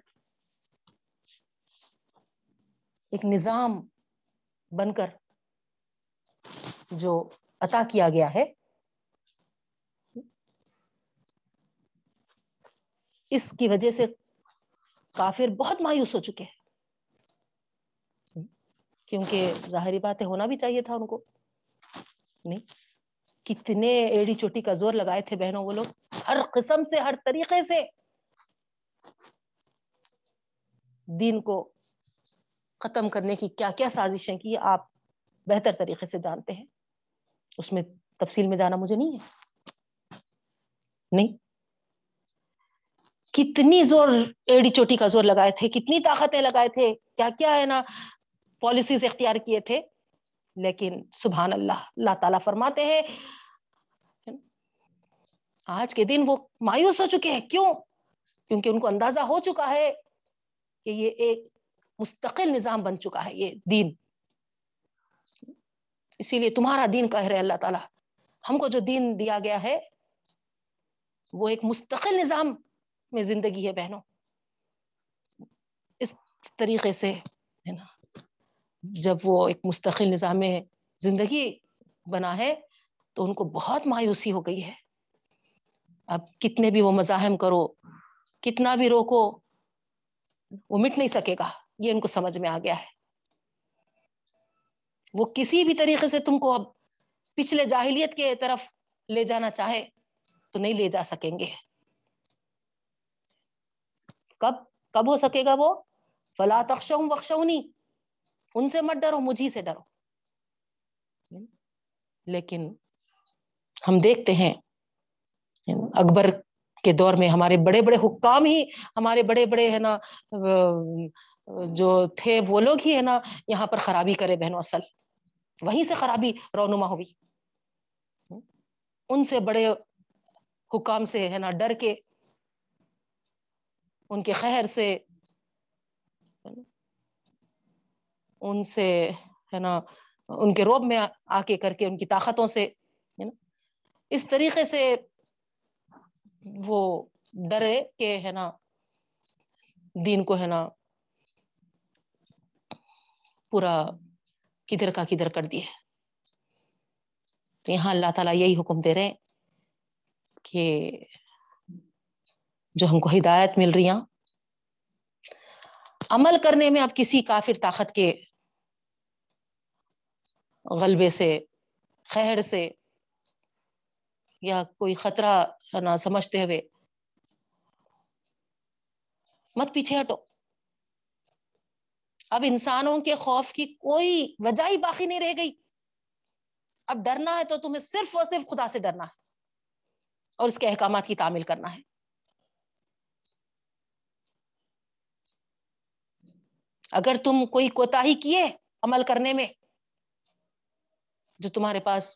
ایک نظام بن کر جو عطا کیا گیا ہے، اس کی وجہ سے کافر بہت مایوس ہو چکے ہیں۔ کیونکہ ظاہری باتیں ہونا بھی چاہیے تھا ان کو۔ نہیں؟ کتنے ایڑی چوٹی کا زور لگائے تھے بہنوں وہ لوگ۔ ہر قسم سے، ہر طریقے سے۔ دین کو ختم کرنے کی کیا کیا سازشیں کی، آپ بہتر طریقے سے جانتے ہیں۔ اس میں تفصیل میں جانا مجھے نہیں ہے۔ نہیں؟ کتنی زور ایڑی چوٹی کا زور لگائے تھے، کتنی طاقتیں لگائے تھے۔ کیا کیا ہے نا؟ پالیسیز اختیار کیے تھے، لیکن سبحان اللہ اللہ تعالیٰ فرماتے ہیں، آج کے دن وہ مایوس ہو چکے ہیں۔ کیوں؟ کیونکہ ان کو اندازہ ہو چکا ہے کہ یہ ایک مستقل نظام بن چکا ہے، یہ دین۔ اسی لیے تمہارا دین کہہ رہے اللہ تعالیٰ۔ ہم کو جو دین دیا گیا ہے، وہ ایک مستقل نظام میں زندگی ہے بہنوں۔ اس طریقے سے، ہے نا۔ جب وہ ایک مستقل نظام زندگی بنا ہے تو ان کو بہت مایوسی ہو گئی ہے۔ اب کتنے بھی وہ مزاحم کرو، کتنا بھی روکو، وہ مٹ نہیں سکے گا۔ یہ ان کو سمجھ میں آ گیا ہے۔ وہ کسی بھی طریقے سے تم کو اب پچھلے جاہلیت کے طرف لے جانا چاہے تو نہیں لے جا سکیں گے۔ کب کب ہو سکے گا وہ؟ فلا تخشوں بخشونی ان سے مت ڈرو مجھی سے ڈرو۔ لیکن ہم دیکھتے ہیں۔ اکبر کے دور میں ہمارے بڑے بڑے حکام ہی، ہمارے بڑے بڑے ہے نا، جو تھے وہ لوگ ہی ہے نا، یہاں پر خرابی کرے بہنوں اصل وہیں سے خرابی رونما ہوئی۔ ان سے بڑے حکام سے ہے نا، ڈر کے، ان کے خیر سے ان سے، ہے نا، ان کے روب میں آ کے کر کے، ان کی طاقتوں سے اس طریقے سے وہ ڈرے کہ، ہے نا، دین کو، ہے نا، پورا کدھر کا کدھر کر دیا تو یہاں اللہ تعالیٰ یہی حکم دے رہے کہ جو ہم کو ہدایت مل رہی ہیں، عمل کرنے میں اب کسی کافر طاقت کے غلبے سے خیر سے یا کوئی خطرہ نہ سمجھتے ہوئے مت پیچھے ہٹو۔ اب انسانوں کے خوف کی کوئی وجہ ہی باقی نہیں رہ گئی۔ اب ڈرنا ہے تو تمہیں صرف اور صرف خدا سے ڈرنا ہے اور اس کے احکامات کی تعمیل کرنا ہے۔ اگر تم کوئی کوتا ہی کیے عمل کرنے میں جو تمہارے پاس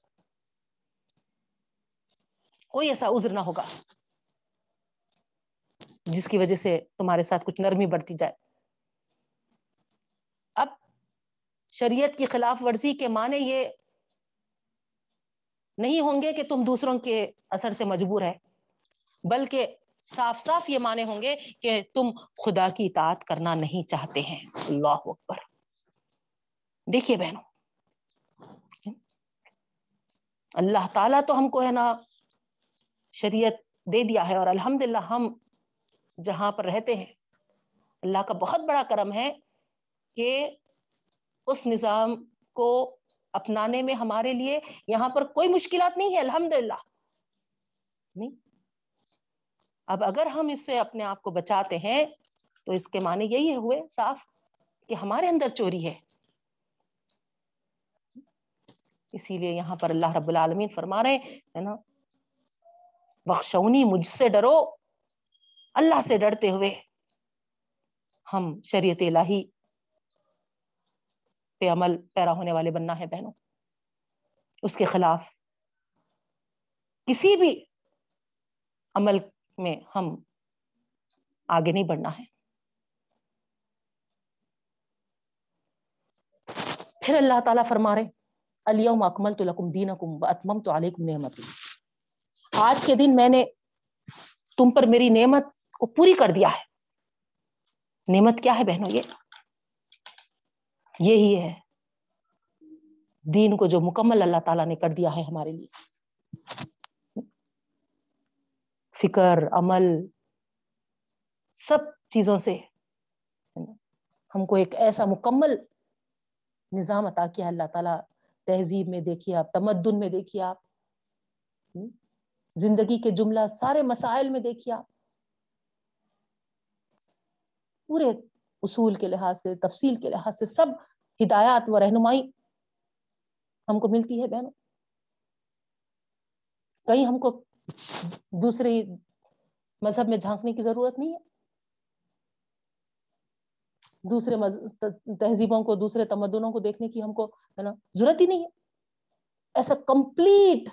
کوئی ایسا عذر نہ ہوگا، جس کی وجہ سے تمہارے ساتھ کچھ نرمی بڑھتی جائے۔ اب شریعت کی خلاف ورزی کے معنی یہ نہیں ہوں گے کہ تم دوسروں کے اثر سے مجبور ہے بلکہ صاف صاف یہ معنی ہوں گے کہ تم خدا کی اطاعت کرنا نہیں چاہتے ہیں۔ اللہ اکبر۔ دیکھیے بہنوں اللہ تعالیٰ تو ہم کو ہے نا شریعت دے دیا ہے اور الحمد للہ ہم جہاں پر رہتے ہیں، اللہ کا بہت بڑا کرم ہے کہ اس نظام کو اپنانے میں ہمارے لیے یہاں پر کوئی مشکلات نہیں ہے الحمد للہ اب اگر ہم اس سے اپنے آپ کو بچاتے ہیں تو اس کے معنی یہی ہوئے صاف کہ ہمارے اندر چوری ہے۔ اسی لیے یہاں پر اللہ رب العالمین فرما رہے ہے نا؟ بخشونی، مجھ سے ڈرو، اللہ سے ڈرتے ہوئے ہم شریعت الہی پہ عمل پیرا ہونے والے بننا ہے بہنوں۔ اس کے خلاف کسی بھی عمل میں ہم آگے نہیں بڑھنا ہے۔ پھر اللہ تعالیٰ فرما رہے الیم اکمل تو لکم دین اکم تو علیکم نعمتی آج کے دن میں نے تم پر میری نعمت کو پوری کر دیا ہے. نعمت کیا ہے بہنوں یہ؟ یہی ہے. دین کو جو مکمل اللہ تعالیٰ نے کر دیا ہے ہمارے لیے. فکر، عمل، سب چیزوں سے ہم کو ایک ایسا مکمل نظام عطا کیا اللہ تعالیٰ تہذیب میں دیکھیے آپ، تمدن میں دیکھیے آپ زندگی کے جملہ، سارے مسائل میں دیکھیے آپ۔ پورے اصول کے لحاظ سے، تفصیل کے لحاظ سے سب ہدایات و رہنمائی ہم کو ملتی ہے بہنوں۔ کہیں ہم کو دوسرے مذہب میں جھانکنے کی ضرورت نہیں ہے۔ دوسرے تہذیبوں کو، دوسرے تمدنوں کو دیکھنے کی ہم کو، ہے نا، ضرورت ہی نہیں ہے۔ ایسا کمپلیٹ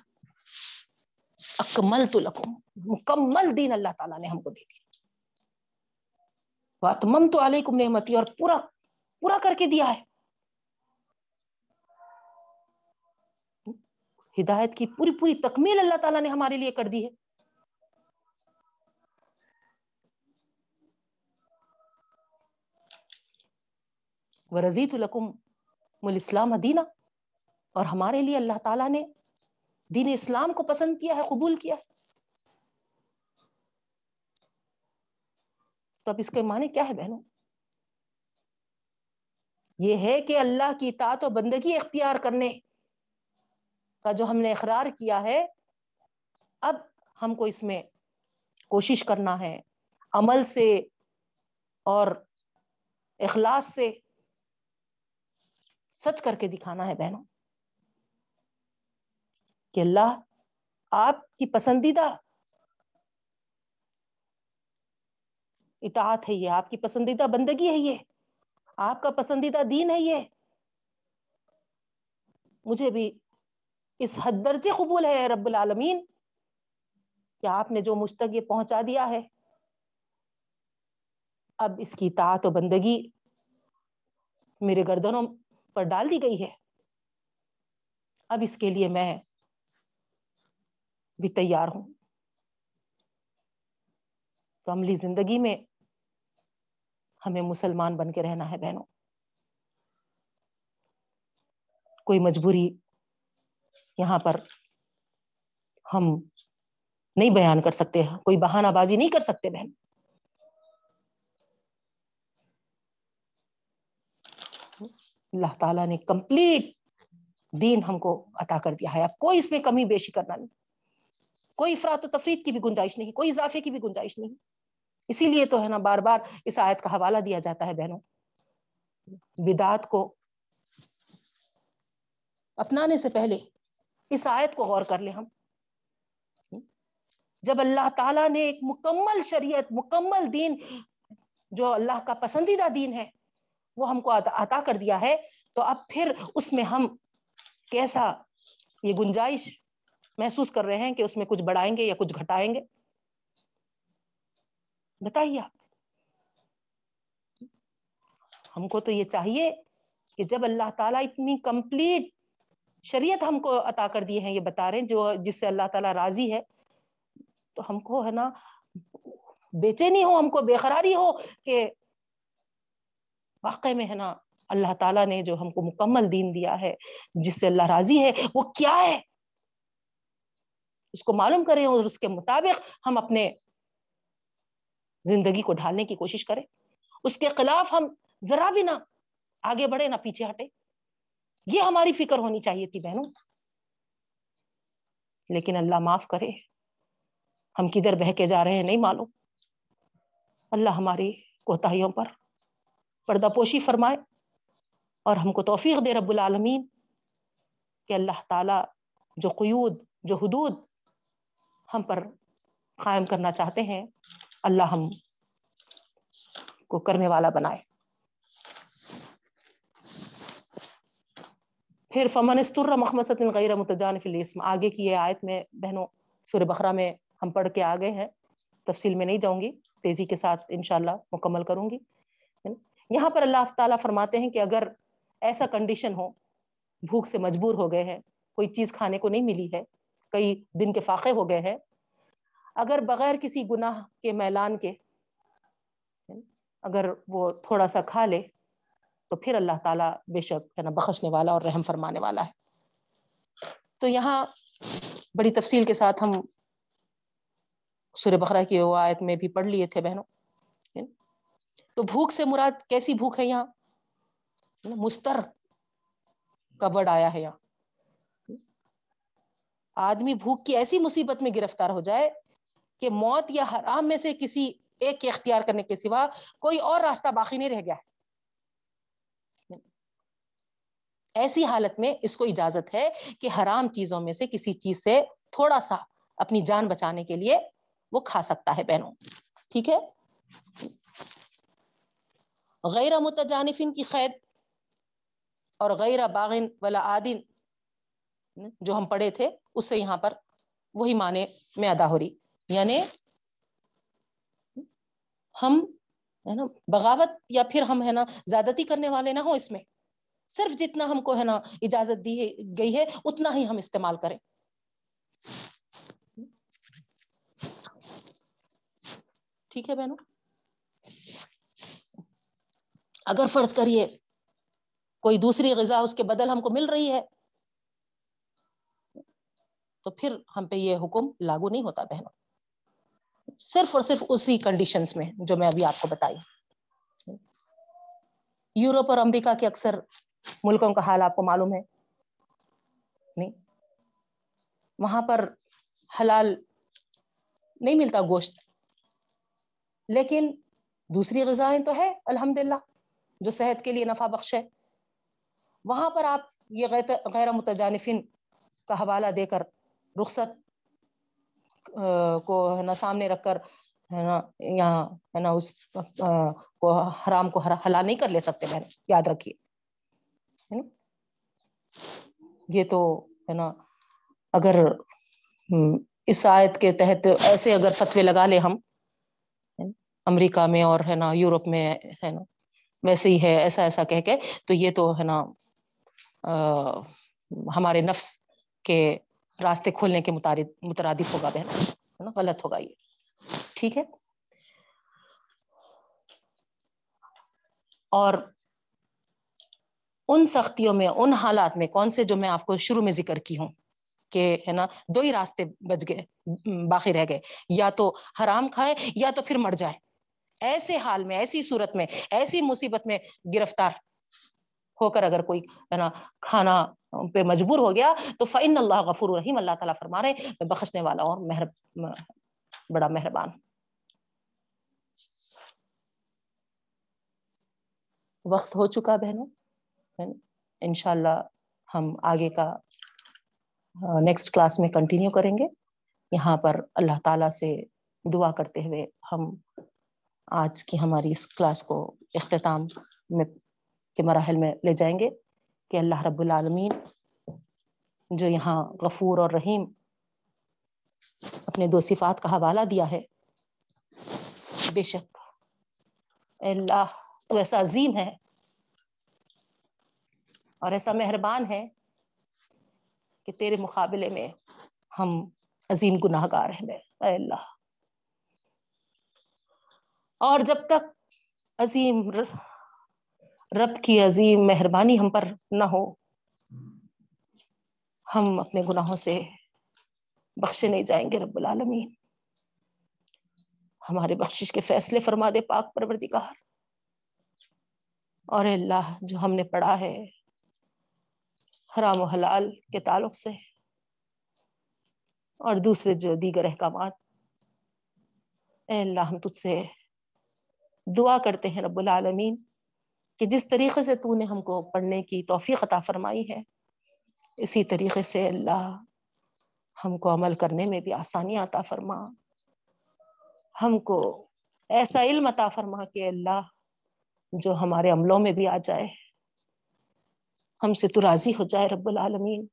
اکمل تو لکم، مکمل دین اللہ تعالیٰ نے ہم کو دے دیا واتمم تو علیکم نعمتی، اور پورا پورا کر کے دیا ہے۔ ہدایت کی پوری پوری تکمیل اللہ تعالیٰ نے ہمارے لیے کر دی ہے۔ ورزیت القم مل اسلام دینا اور ہمارے لیے اللہ تعالیٰ نے دین اسلام کو پسند کیا ہے، قبول کیا ہے۔ تو اب اس کے معنی کیا ہے بہنوں؟ یہ ہے کہ اللہ کی اطاعت و بندگی اختیار کرنے کا جو ہم نے اقرار کیا ہے، اب ہم کو اس میں کوشش کرنا ہے، عمل سے اور اخلاص سے۔ سچ کر کے دکھانا ہے بہنوں کہ اللہ آپ کی پسندیدہ اطاعت ہے یہ، آپ کی پسندیدہ بندگی ہے یہ، آپ کا پسندیدہ دین ہے یہ۔ مجھے بھی اس حد درجے قبول ہے رب العالمین کہ آپ نے جو مجھ تک یہ پہنچا دیا ہے، اب اس کی اطاعت و بندگی میرے گردنوں پر ڈال دی گئی ہے۔ اب اس کے لیے میں بھی تیار ہوں۔ تو عملی زندگی میں ہمیں مسلمان بن کے رہنا ہے بہنوں۔ کوئی مجبوری یہاں پر ہم نہیں بیان کر سکتے، کوئی بہانہ بازی نہیں کر سکتے بہن۔ اللہ تعالیٰ نے کمپلیٹ دین ہم کو عطا کر دیا ہے۔ اب کوئی اس میں کمی بیشی کرنا نہیں۔ کوئی افراد و تفرید کی بھی گنجائش نہیں، کوئی اضافے کی بھی گنجائش نہیں۔ اسی لیے تو ہے نا بار بار اس آیت کا حوالہ دیا جاتا ہے بہنوں۔ بدعت کو اپنانے سے پہلے اس آیت کو غور کر لیں ہم۔ جب اللہ تعالیٰ نے ایک مکمل شریعت، مکمل دین، جو اللہ کا پسندیدہ دین ہے وہ ہم کو عطا کر دیا ہے، تو اب پھر اس میں ہم کیسا یہ گنجائش محسوس کر رہے ہیں کہ اس میں کچھ بڑھائیں گے یا کچھ گھٹائیں گے؟ بتائیے آپ۔ ہم کو تو یہ چاہیے کہ جب اللہ تعالیٰ اتنی کمپلیٹ شریعت ہم کو عطا کر دیے ہیں، یہ بتا رہے ہیں، جو جس سے اللہ تعالیٰ راضی ہے، تو ہم کو ہے نا بے چینی ہو، ہم کو بے قراری ہو کہ واقع میں ہے نا، اللہ تعالیٰ نے جو ہم کو مکمل دین دیا ہے، جس سے اللہ راضی ہے، وہ کیا ہے؟ اس کو معلوم کریں اور اس کے مطابق ہم اپنے زندگی کو ڈھالنے کی کوشش کریں۔ اس کے خلاف ہم ذرا بھی نہ آگے بڑھے نہ پیچھے ہٹے یہ ہماری فکر ہونی چاہیے تھی بہنوں۔ لیکن اللہ معاف کرے۔ ہم کدھر بہ کے جا رہے ہیں، نہیں معلوم۔ اللہ ہماری کوتاہیوں پر پردہ پوشی فرمائے اور ہم کو توفیق دے رب العالمین کہ اللہ تعالی جو قیود، جو حدود ہم پر قائم کرنا چاہتے ہیں، اللہ ہم کو کرنے والا بنائے۔ پھر فمن استر محمد غیر متجان الاسم آگے کی یہ آیت میں بہنوں، سورہ بخرا میں ہم پڑھ کے آگے ہیں۔ تفصیل میں نہیں جاؤں گی، تیزی کے ساتھ انشاءاللہ مکمل کروں گی۔ یہاں پر اللہ تعالیٰ فرماتے ہیں کہ اگر ایسا کنڈیشن ہو، بھوک سے مجبور ہو گئے ہیں، کوئی چیز کھانے کو نہیں ملی ہے، کئی دن کے فاقے ہو گئے ہیں، اگر بغیر کسی گناہ کے میلان کے، اگر وہ تھوڑا سا کھا لے، تو پھر اللہ تعالیٰ بے شک بخشنے والا اور رحم فرمانے والا ہے۔ تو یہاں بڑی تفصیل کے ساتھ ہم سورہ بقرہ کی وہ آیت میں بھی پڑھ لیے تھے بہنوں۔ تو بھوک سے مراد کیسی بھوک ہے یہاں؟ مستر کا ورڈ آیا ہے یہاں۔ آدمی بھوک کی ایسی مصیبت میں گرفتار ہو جائے کہ موت یا حرام میں سے کسی ایک کے اختیار کرنے کے سوا کوئی اور راستہ باقی نہیں رہ گیا۔ ہے ایسی حالت میں اس کو اجازت ہے کہ حرام چیزوں میں سے کسی چیز سے تھوڑا سا اپنی جان بچانے کے لیے وہ کھا سکتا ہے بہنوں۔ ٹھیک ہے؟ غیر متجانفین کی قید اور غیر باغن ولا عادن جو ہم پڑھے تھے، اس سے یہاں پر وہی معنی میں ادا ہو رہی۔ یعنی ہم، ہے نا، بغاوت یا پھر ہم، ہے نا، زیادتی کرنے والے نہ ہو اس میں۔ صرف جتنا ہم کو، ہے نا، اجازت دی گئی ہے، اتنا ہی ہم استعمال کریں۔ ٹھیک ہے بہنوں؟ اگر فرض کریے کوئی دوسری غذا اس کے بدل ہم کو مل رہی ہے، تو پھر ہم پہ یہ حکم لاگو نہیں ہوتا بہنوں صرف اور صرف اسی کنڈیشنز میں جو میں ابھی آپ کو بتائی۔ یورپ اور امریکہ کے اکثر ملکوں کا حال آپ کو معلوم ہے۔ نہیں۔ وہاں پر حلال نہیں ملتا گوشت۔ لیکن دوسری غذائیں تو ہے الحمد للہ جو صحت کے لیے نفع بخش ہے۔ وہاں پر آپ یہ غیر متجانفین کا حوالہ دے کر رخصت کو ہے نا سامنے رکھ کر ہے نا یہاں ہے نا اس کو حرام کو حلال نہیں کر لے سکتے بہن یاد رکھیے۔ یہ تو ہے نا اگر اس آیت کے تحت ایسے اگر فتوے لگا لے ہم، امریکہ میں اور ہے نا یورپ میں ہے نا ویسے ہی ہے، ایسا ایسا کہہ کے، تو یہ تو ہے نا ہمارے نفس کے راستے کھولنے کے مترادف ہوگا، بہن، ہے نا؟ غلط ہوگا یہ۔ ٹھیک ہے؟ اور ان سختیوں میں، ان حالات میں، کون سے جو میں آپ کو شروع میں ذکر کی ہوں کہ، ہے نا، دو ہی راستے بچ گئے، باقی رہ گئے۔ یا تو حرام کھائے، یا تو پھر مر جائے۔ ایسے حال میں، ایسی صورت میں، ایسی مصیبت میں گرفتار ہو کر اگر کوئی ہے نا کھانا پہ مجبور ہو گیا تو فعن اللہ غفور رحیم اللہ تعالیٰ فرما رہے میں بخشنے والا اور مہر بڑا مہربان۔ وقت ہو چکا بہنوں انشاءاللہ ہم آگے کا نیکسٹ کلاس میں کنٹینیو کریں گے۔ یہاں پر اللہ تعالیٰ سے دعا کرتے ہوئے ہم آج کی ہماری اس کلاس کو اختتام میں کے مراحل میں لے جائیں گے کہ اللہ رب العالمین جو یہاں غفور اور رحیم اپنے دو صفات کا حوالہ دیا ہے، بے شک اللہ تو ایسا عظیم ہے اور ایسا مہربان ہے کہ تیرے مقابلے میں ہم عظیم گناہ گار ہیں۔ اے اللہ اور جب تک عظیم رب کی عظیم مہربانی ہم پر نہ ہو، ہم اپنے گناہوں سے بخشے نہیں جائیں گے رب العالمین۔ ہمارے بخشش کے فیصلے فرما دے پاک پروردگار۔ اور اللہ، جو ہم نے پڑھا ہے حرام و حلال کے تعلق سے، اور دوسرے جو دیگر احکامات، اے اللہ، ہم تجھ سے دعا کرتے ہیں رب العالمین کہ جس طریقے سے تو نے ہم کو پڑھنے کی توفیق عطا فرمائی ہے، اسی طریقے سے اللہ ہم کو عمل کرنے میں بھی آسانی عطا فرما۔ ہم کو ایسا علم عطا فرما کہ اللہ جو ہمارے عملوں میں بھی آ جائے، ہم سے تو راضی ہو جائے رب العالمین۔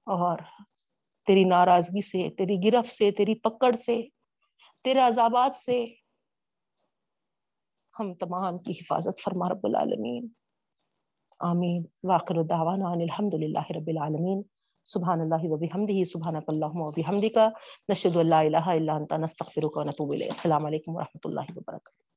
اور تیری ناراضگی سے، تیری گرفت سے، تیری پکڑ سے، تیرے عذابات سے ہم تمام کی حفاظت فرما رب العالمین۔ آمین۔ واقر دعوانا ان الحمد للہ رب العالمین۔ سبحان اللہ و بحمدہ سبحانک اللہم و بحمدکا نشہد اللہ الہ الا انت، نستغفرک و نتوب الیک۔ السلام علیکم و اللہ وبرکاتہ۔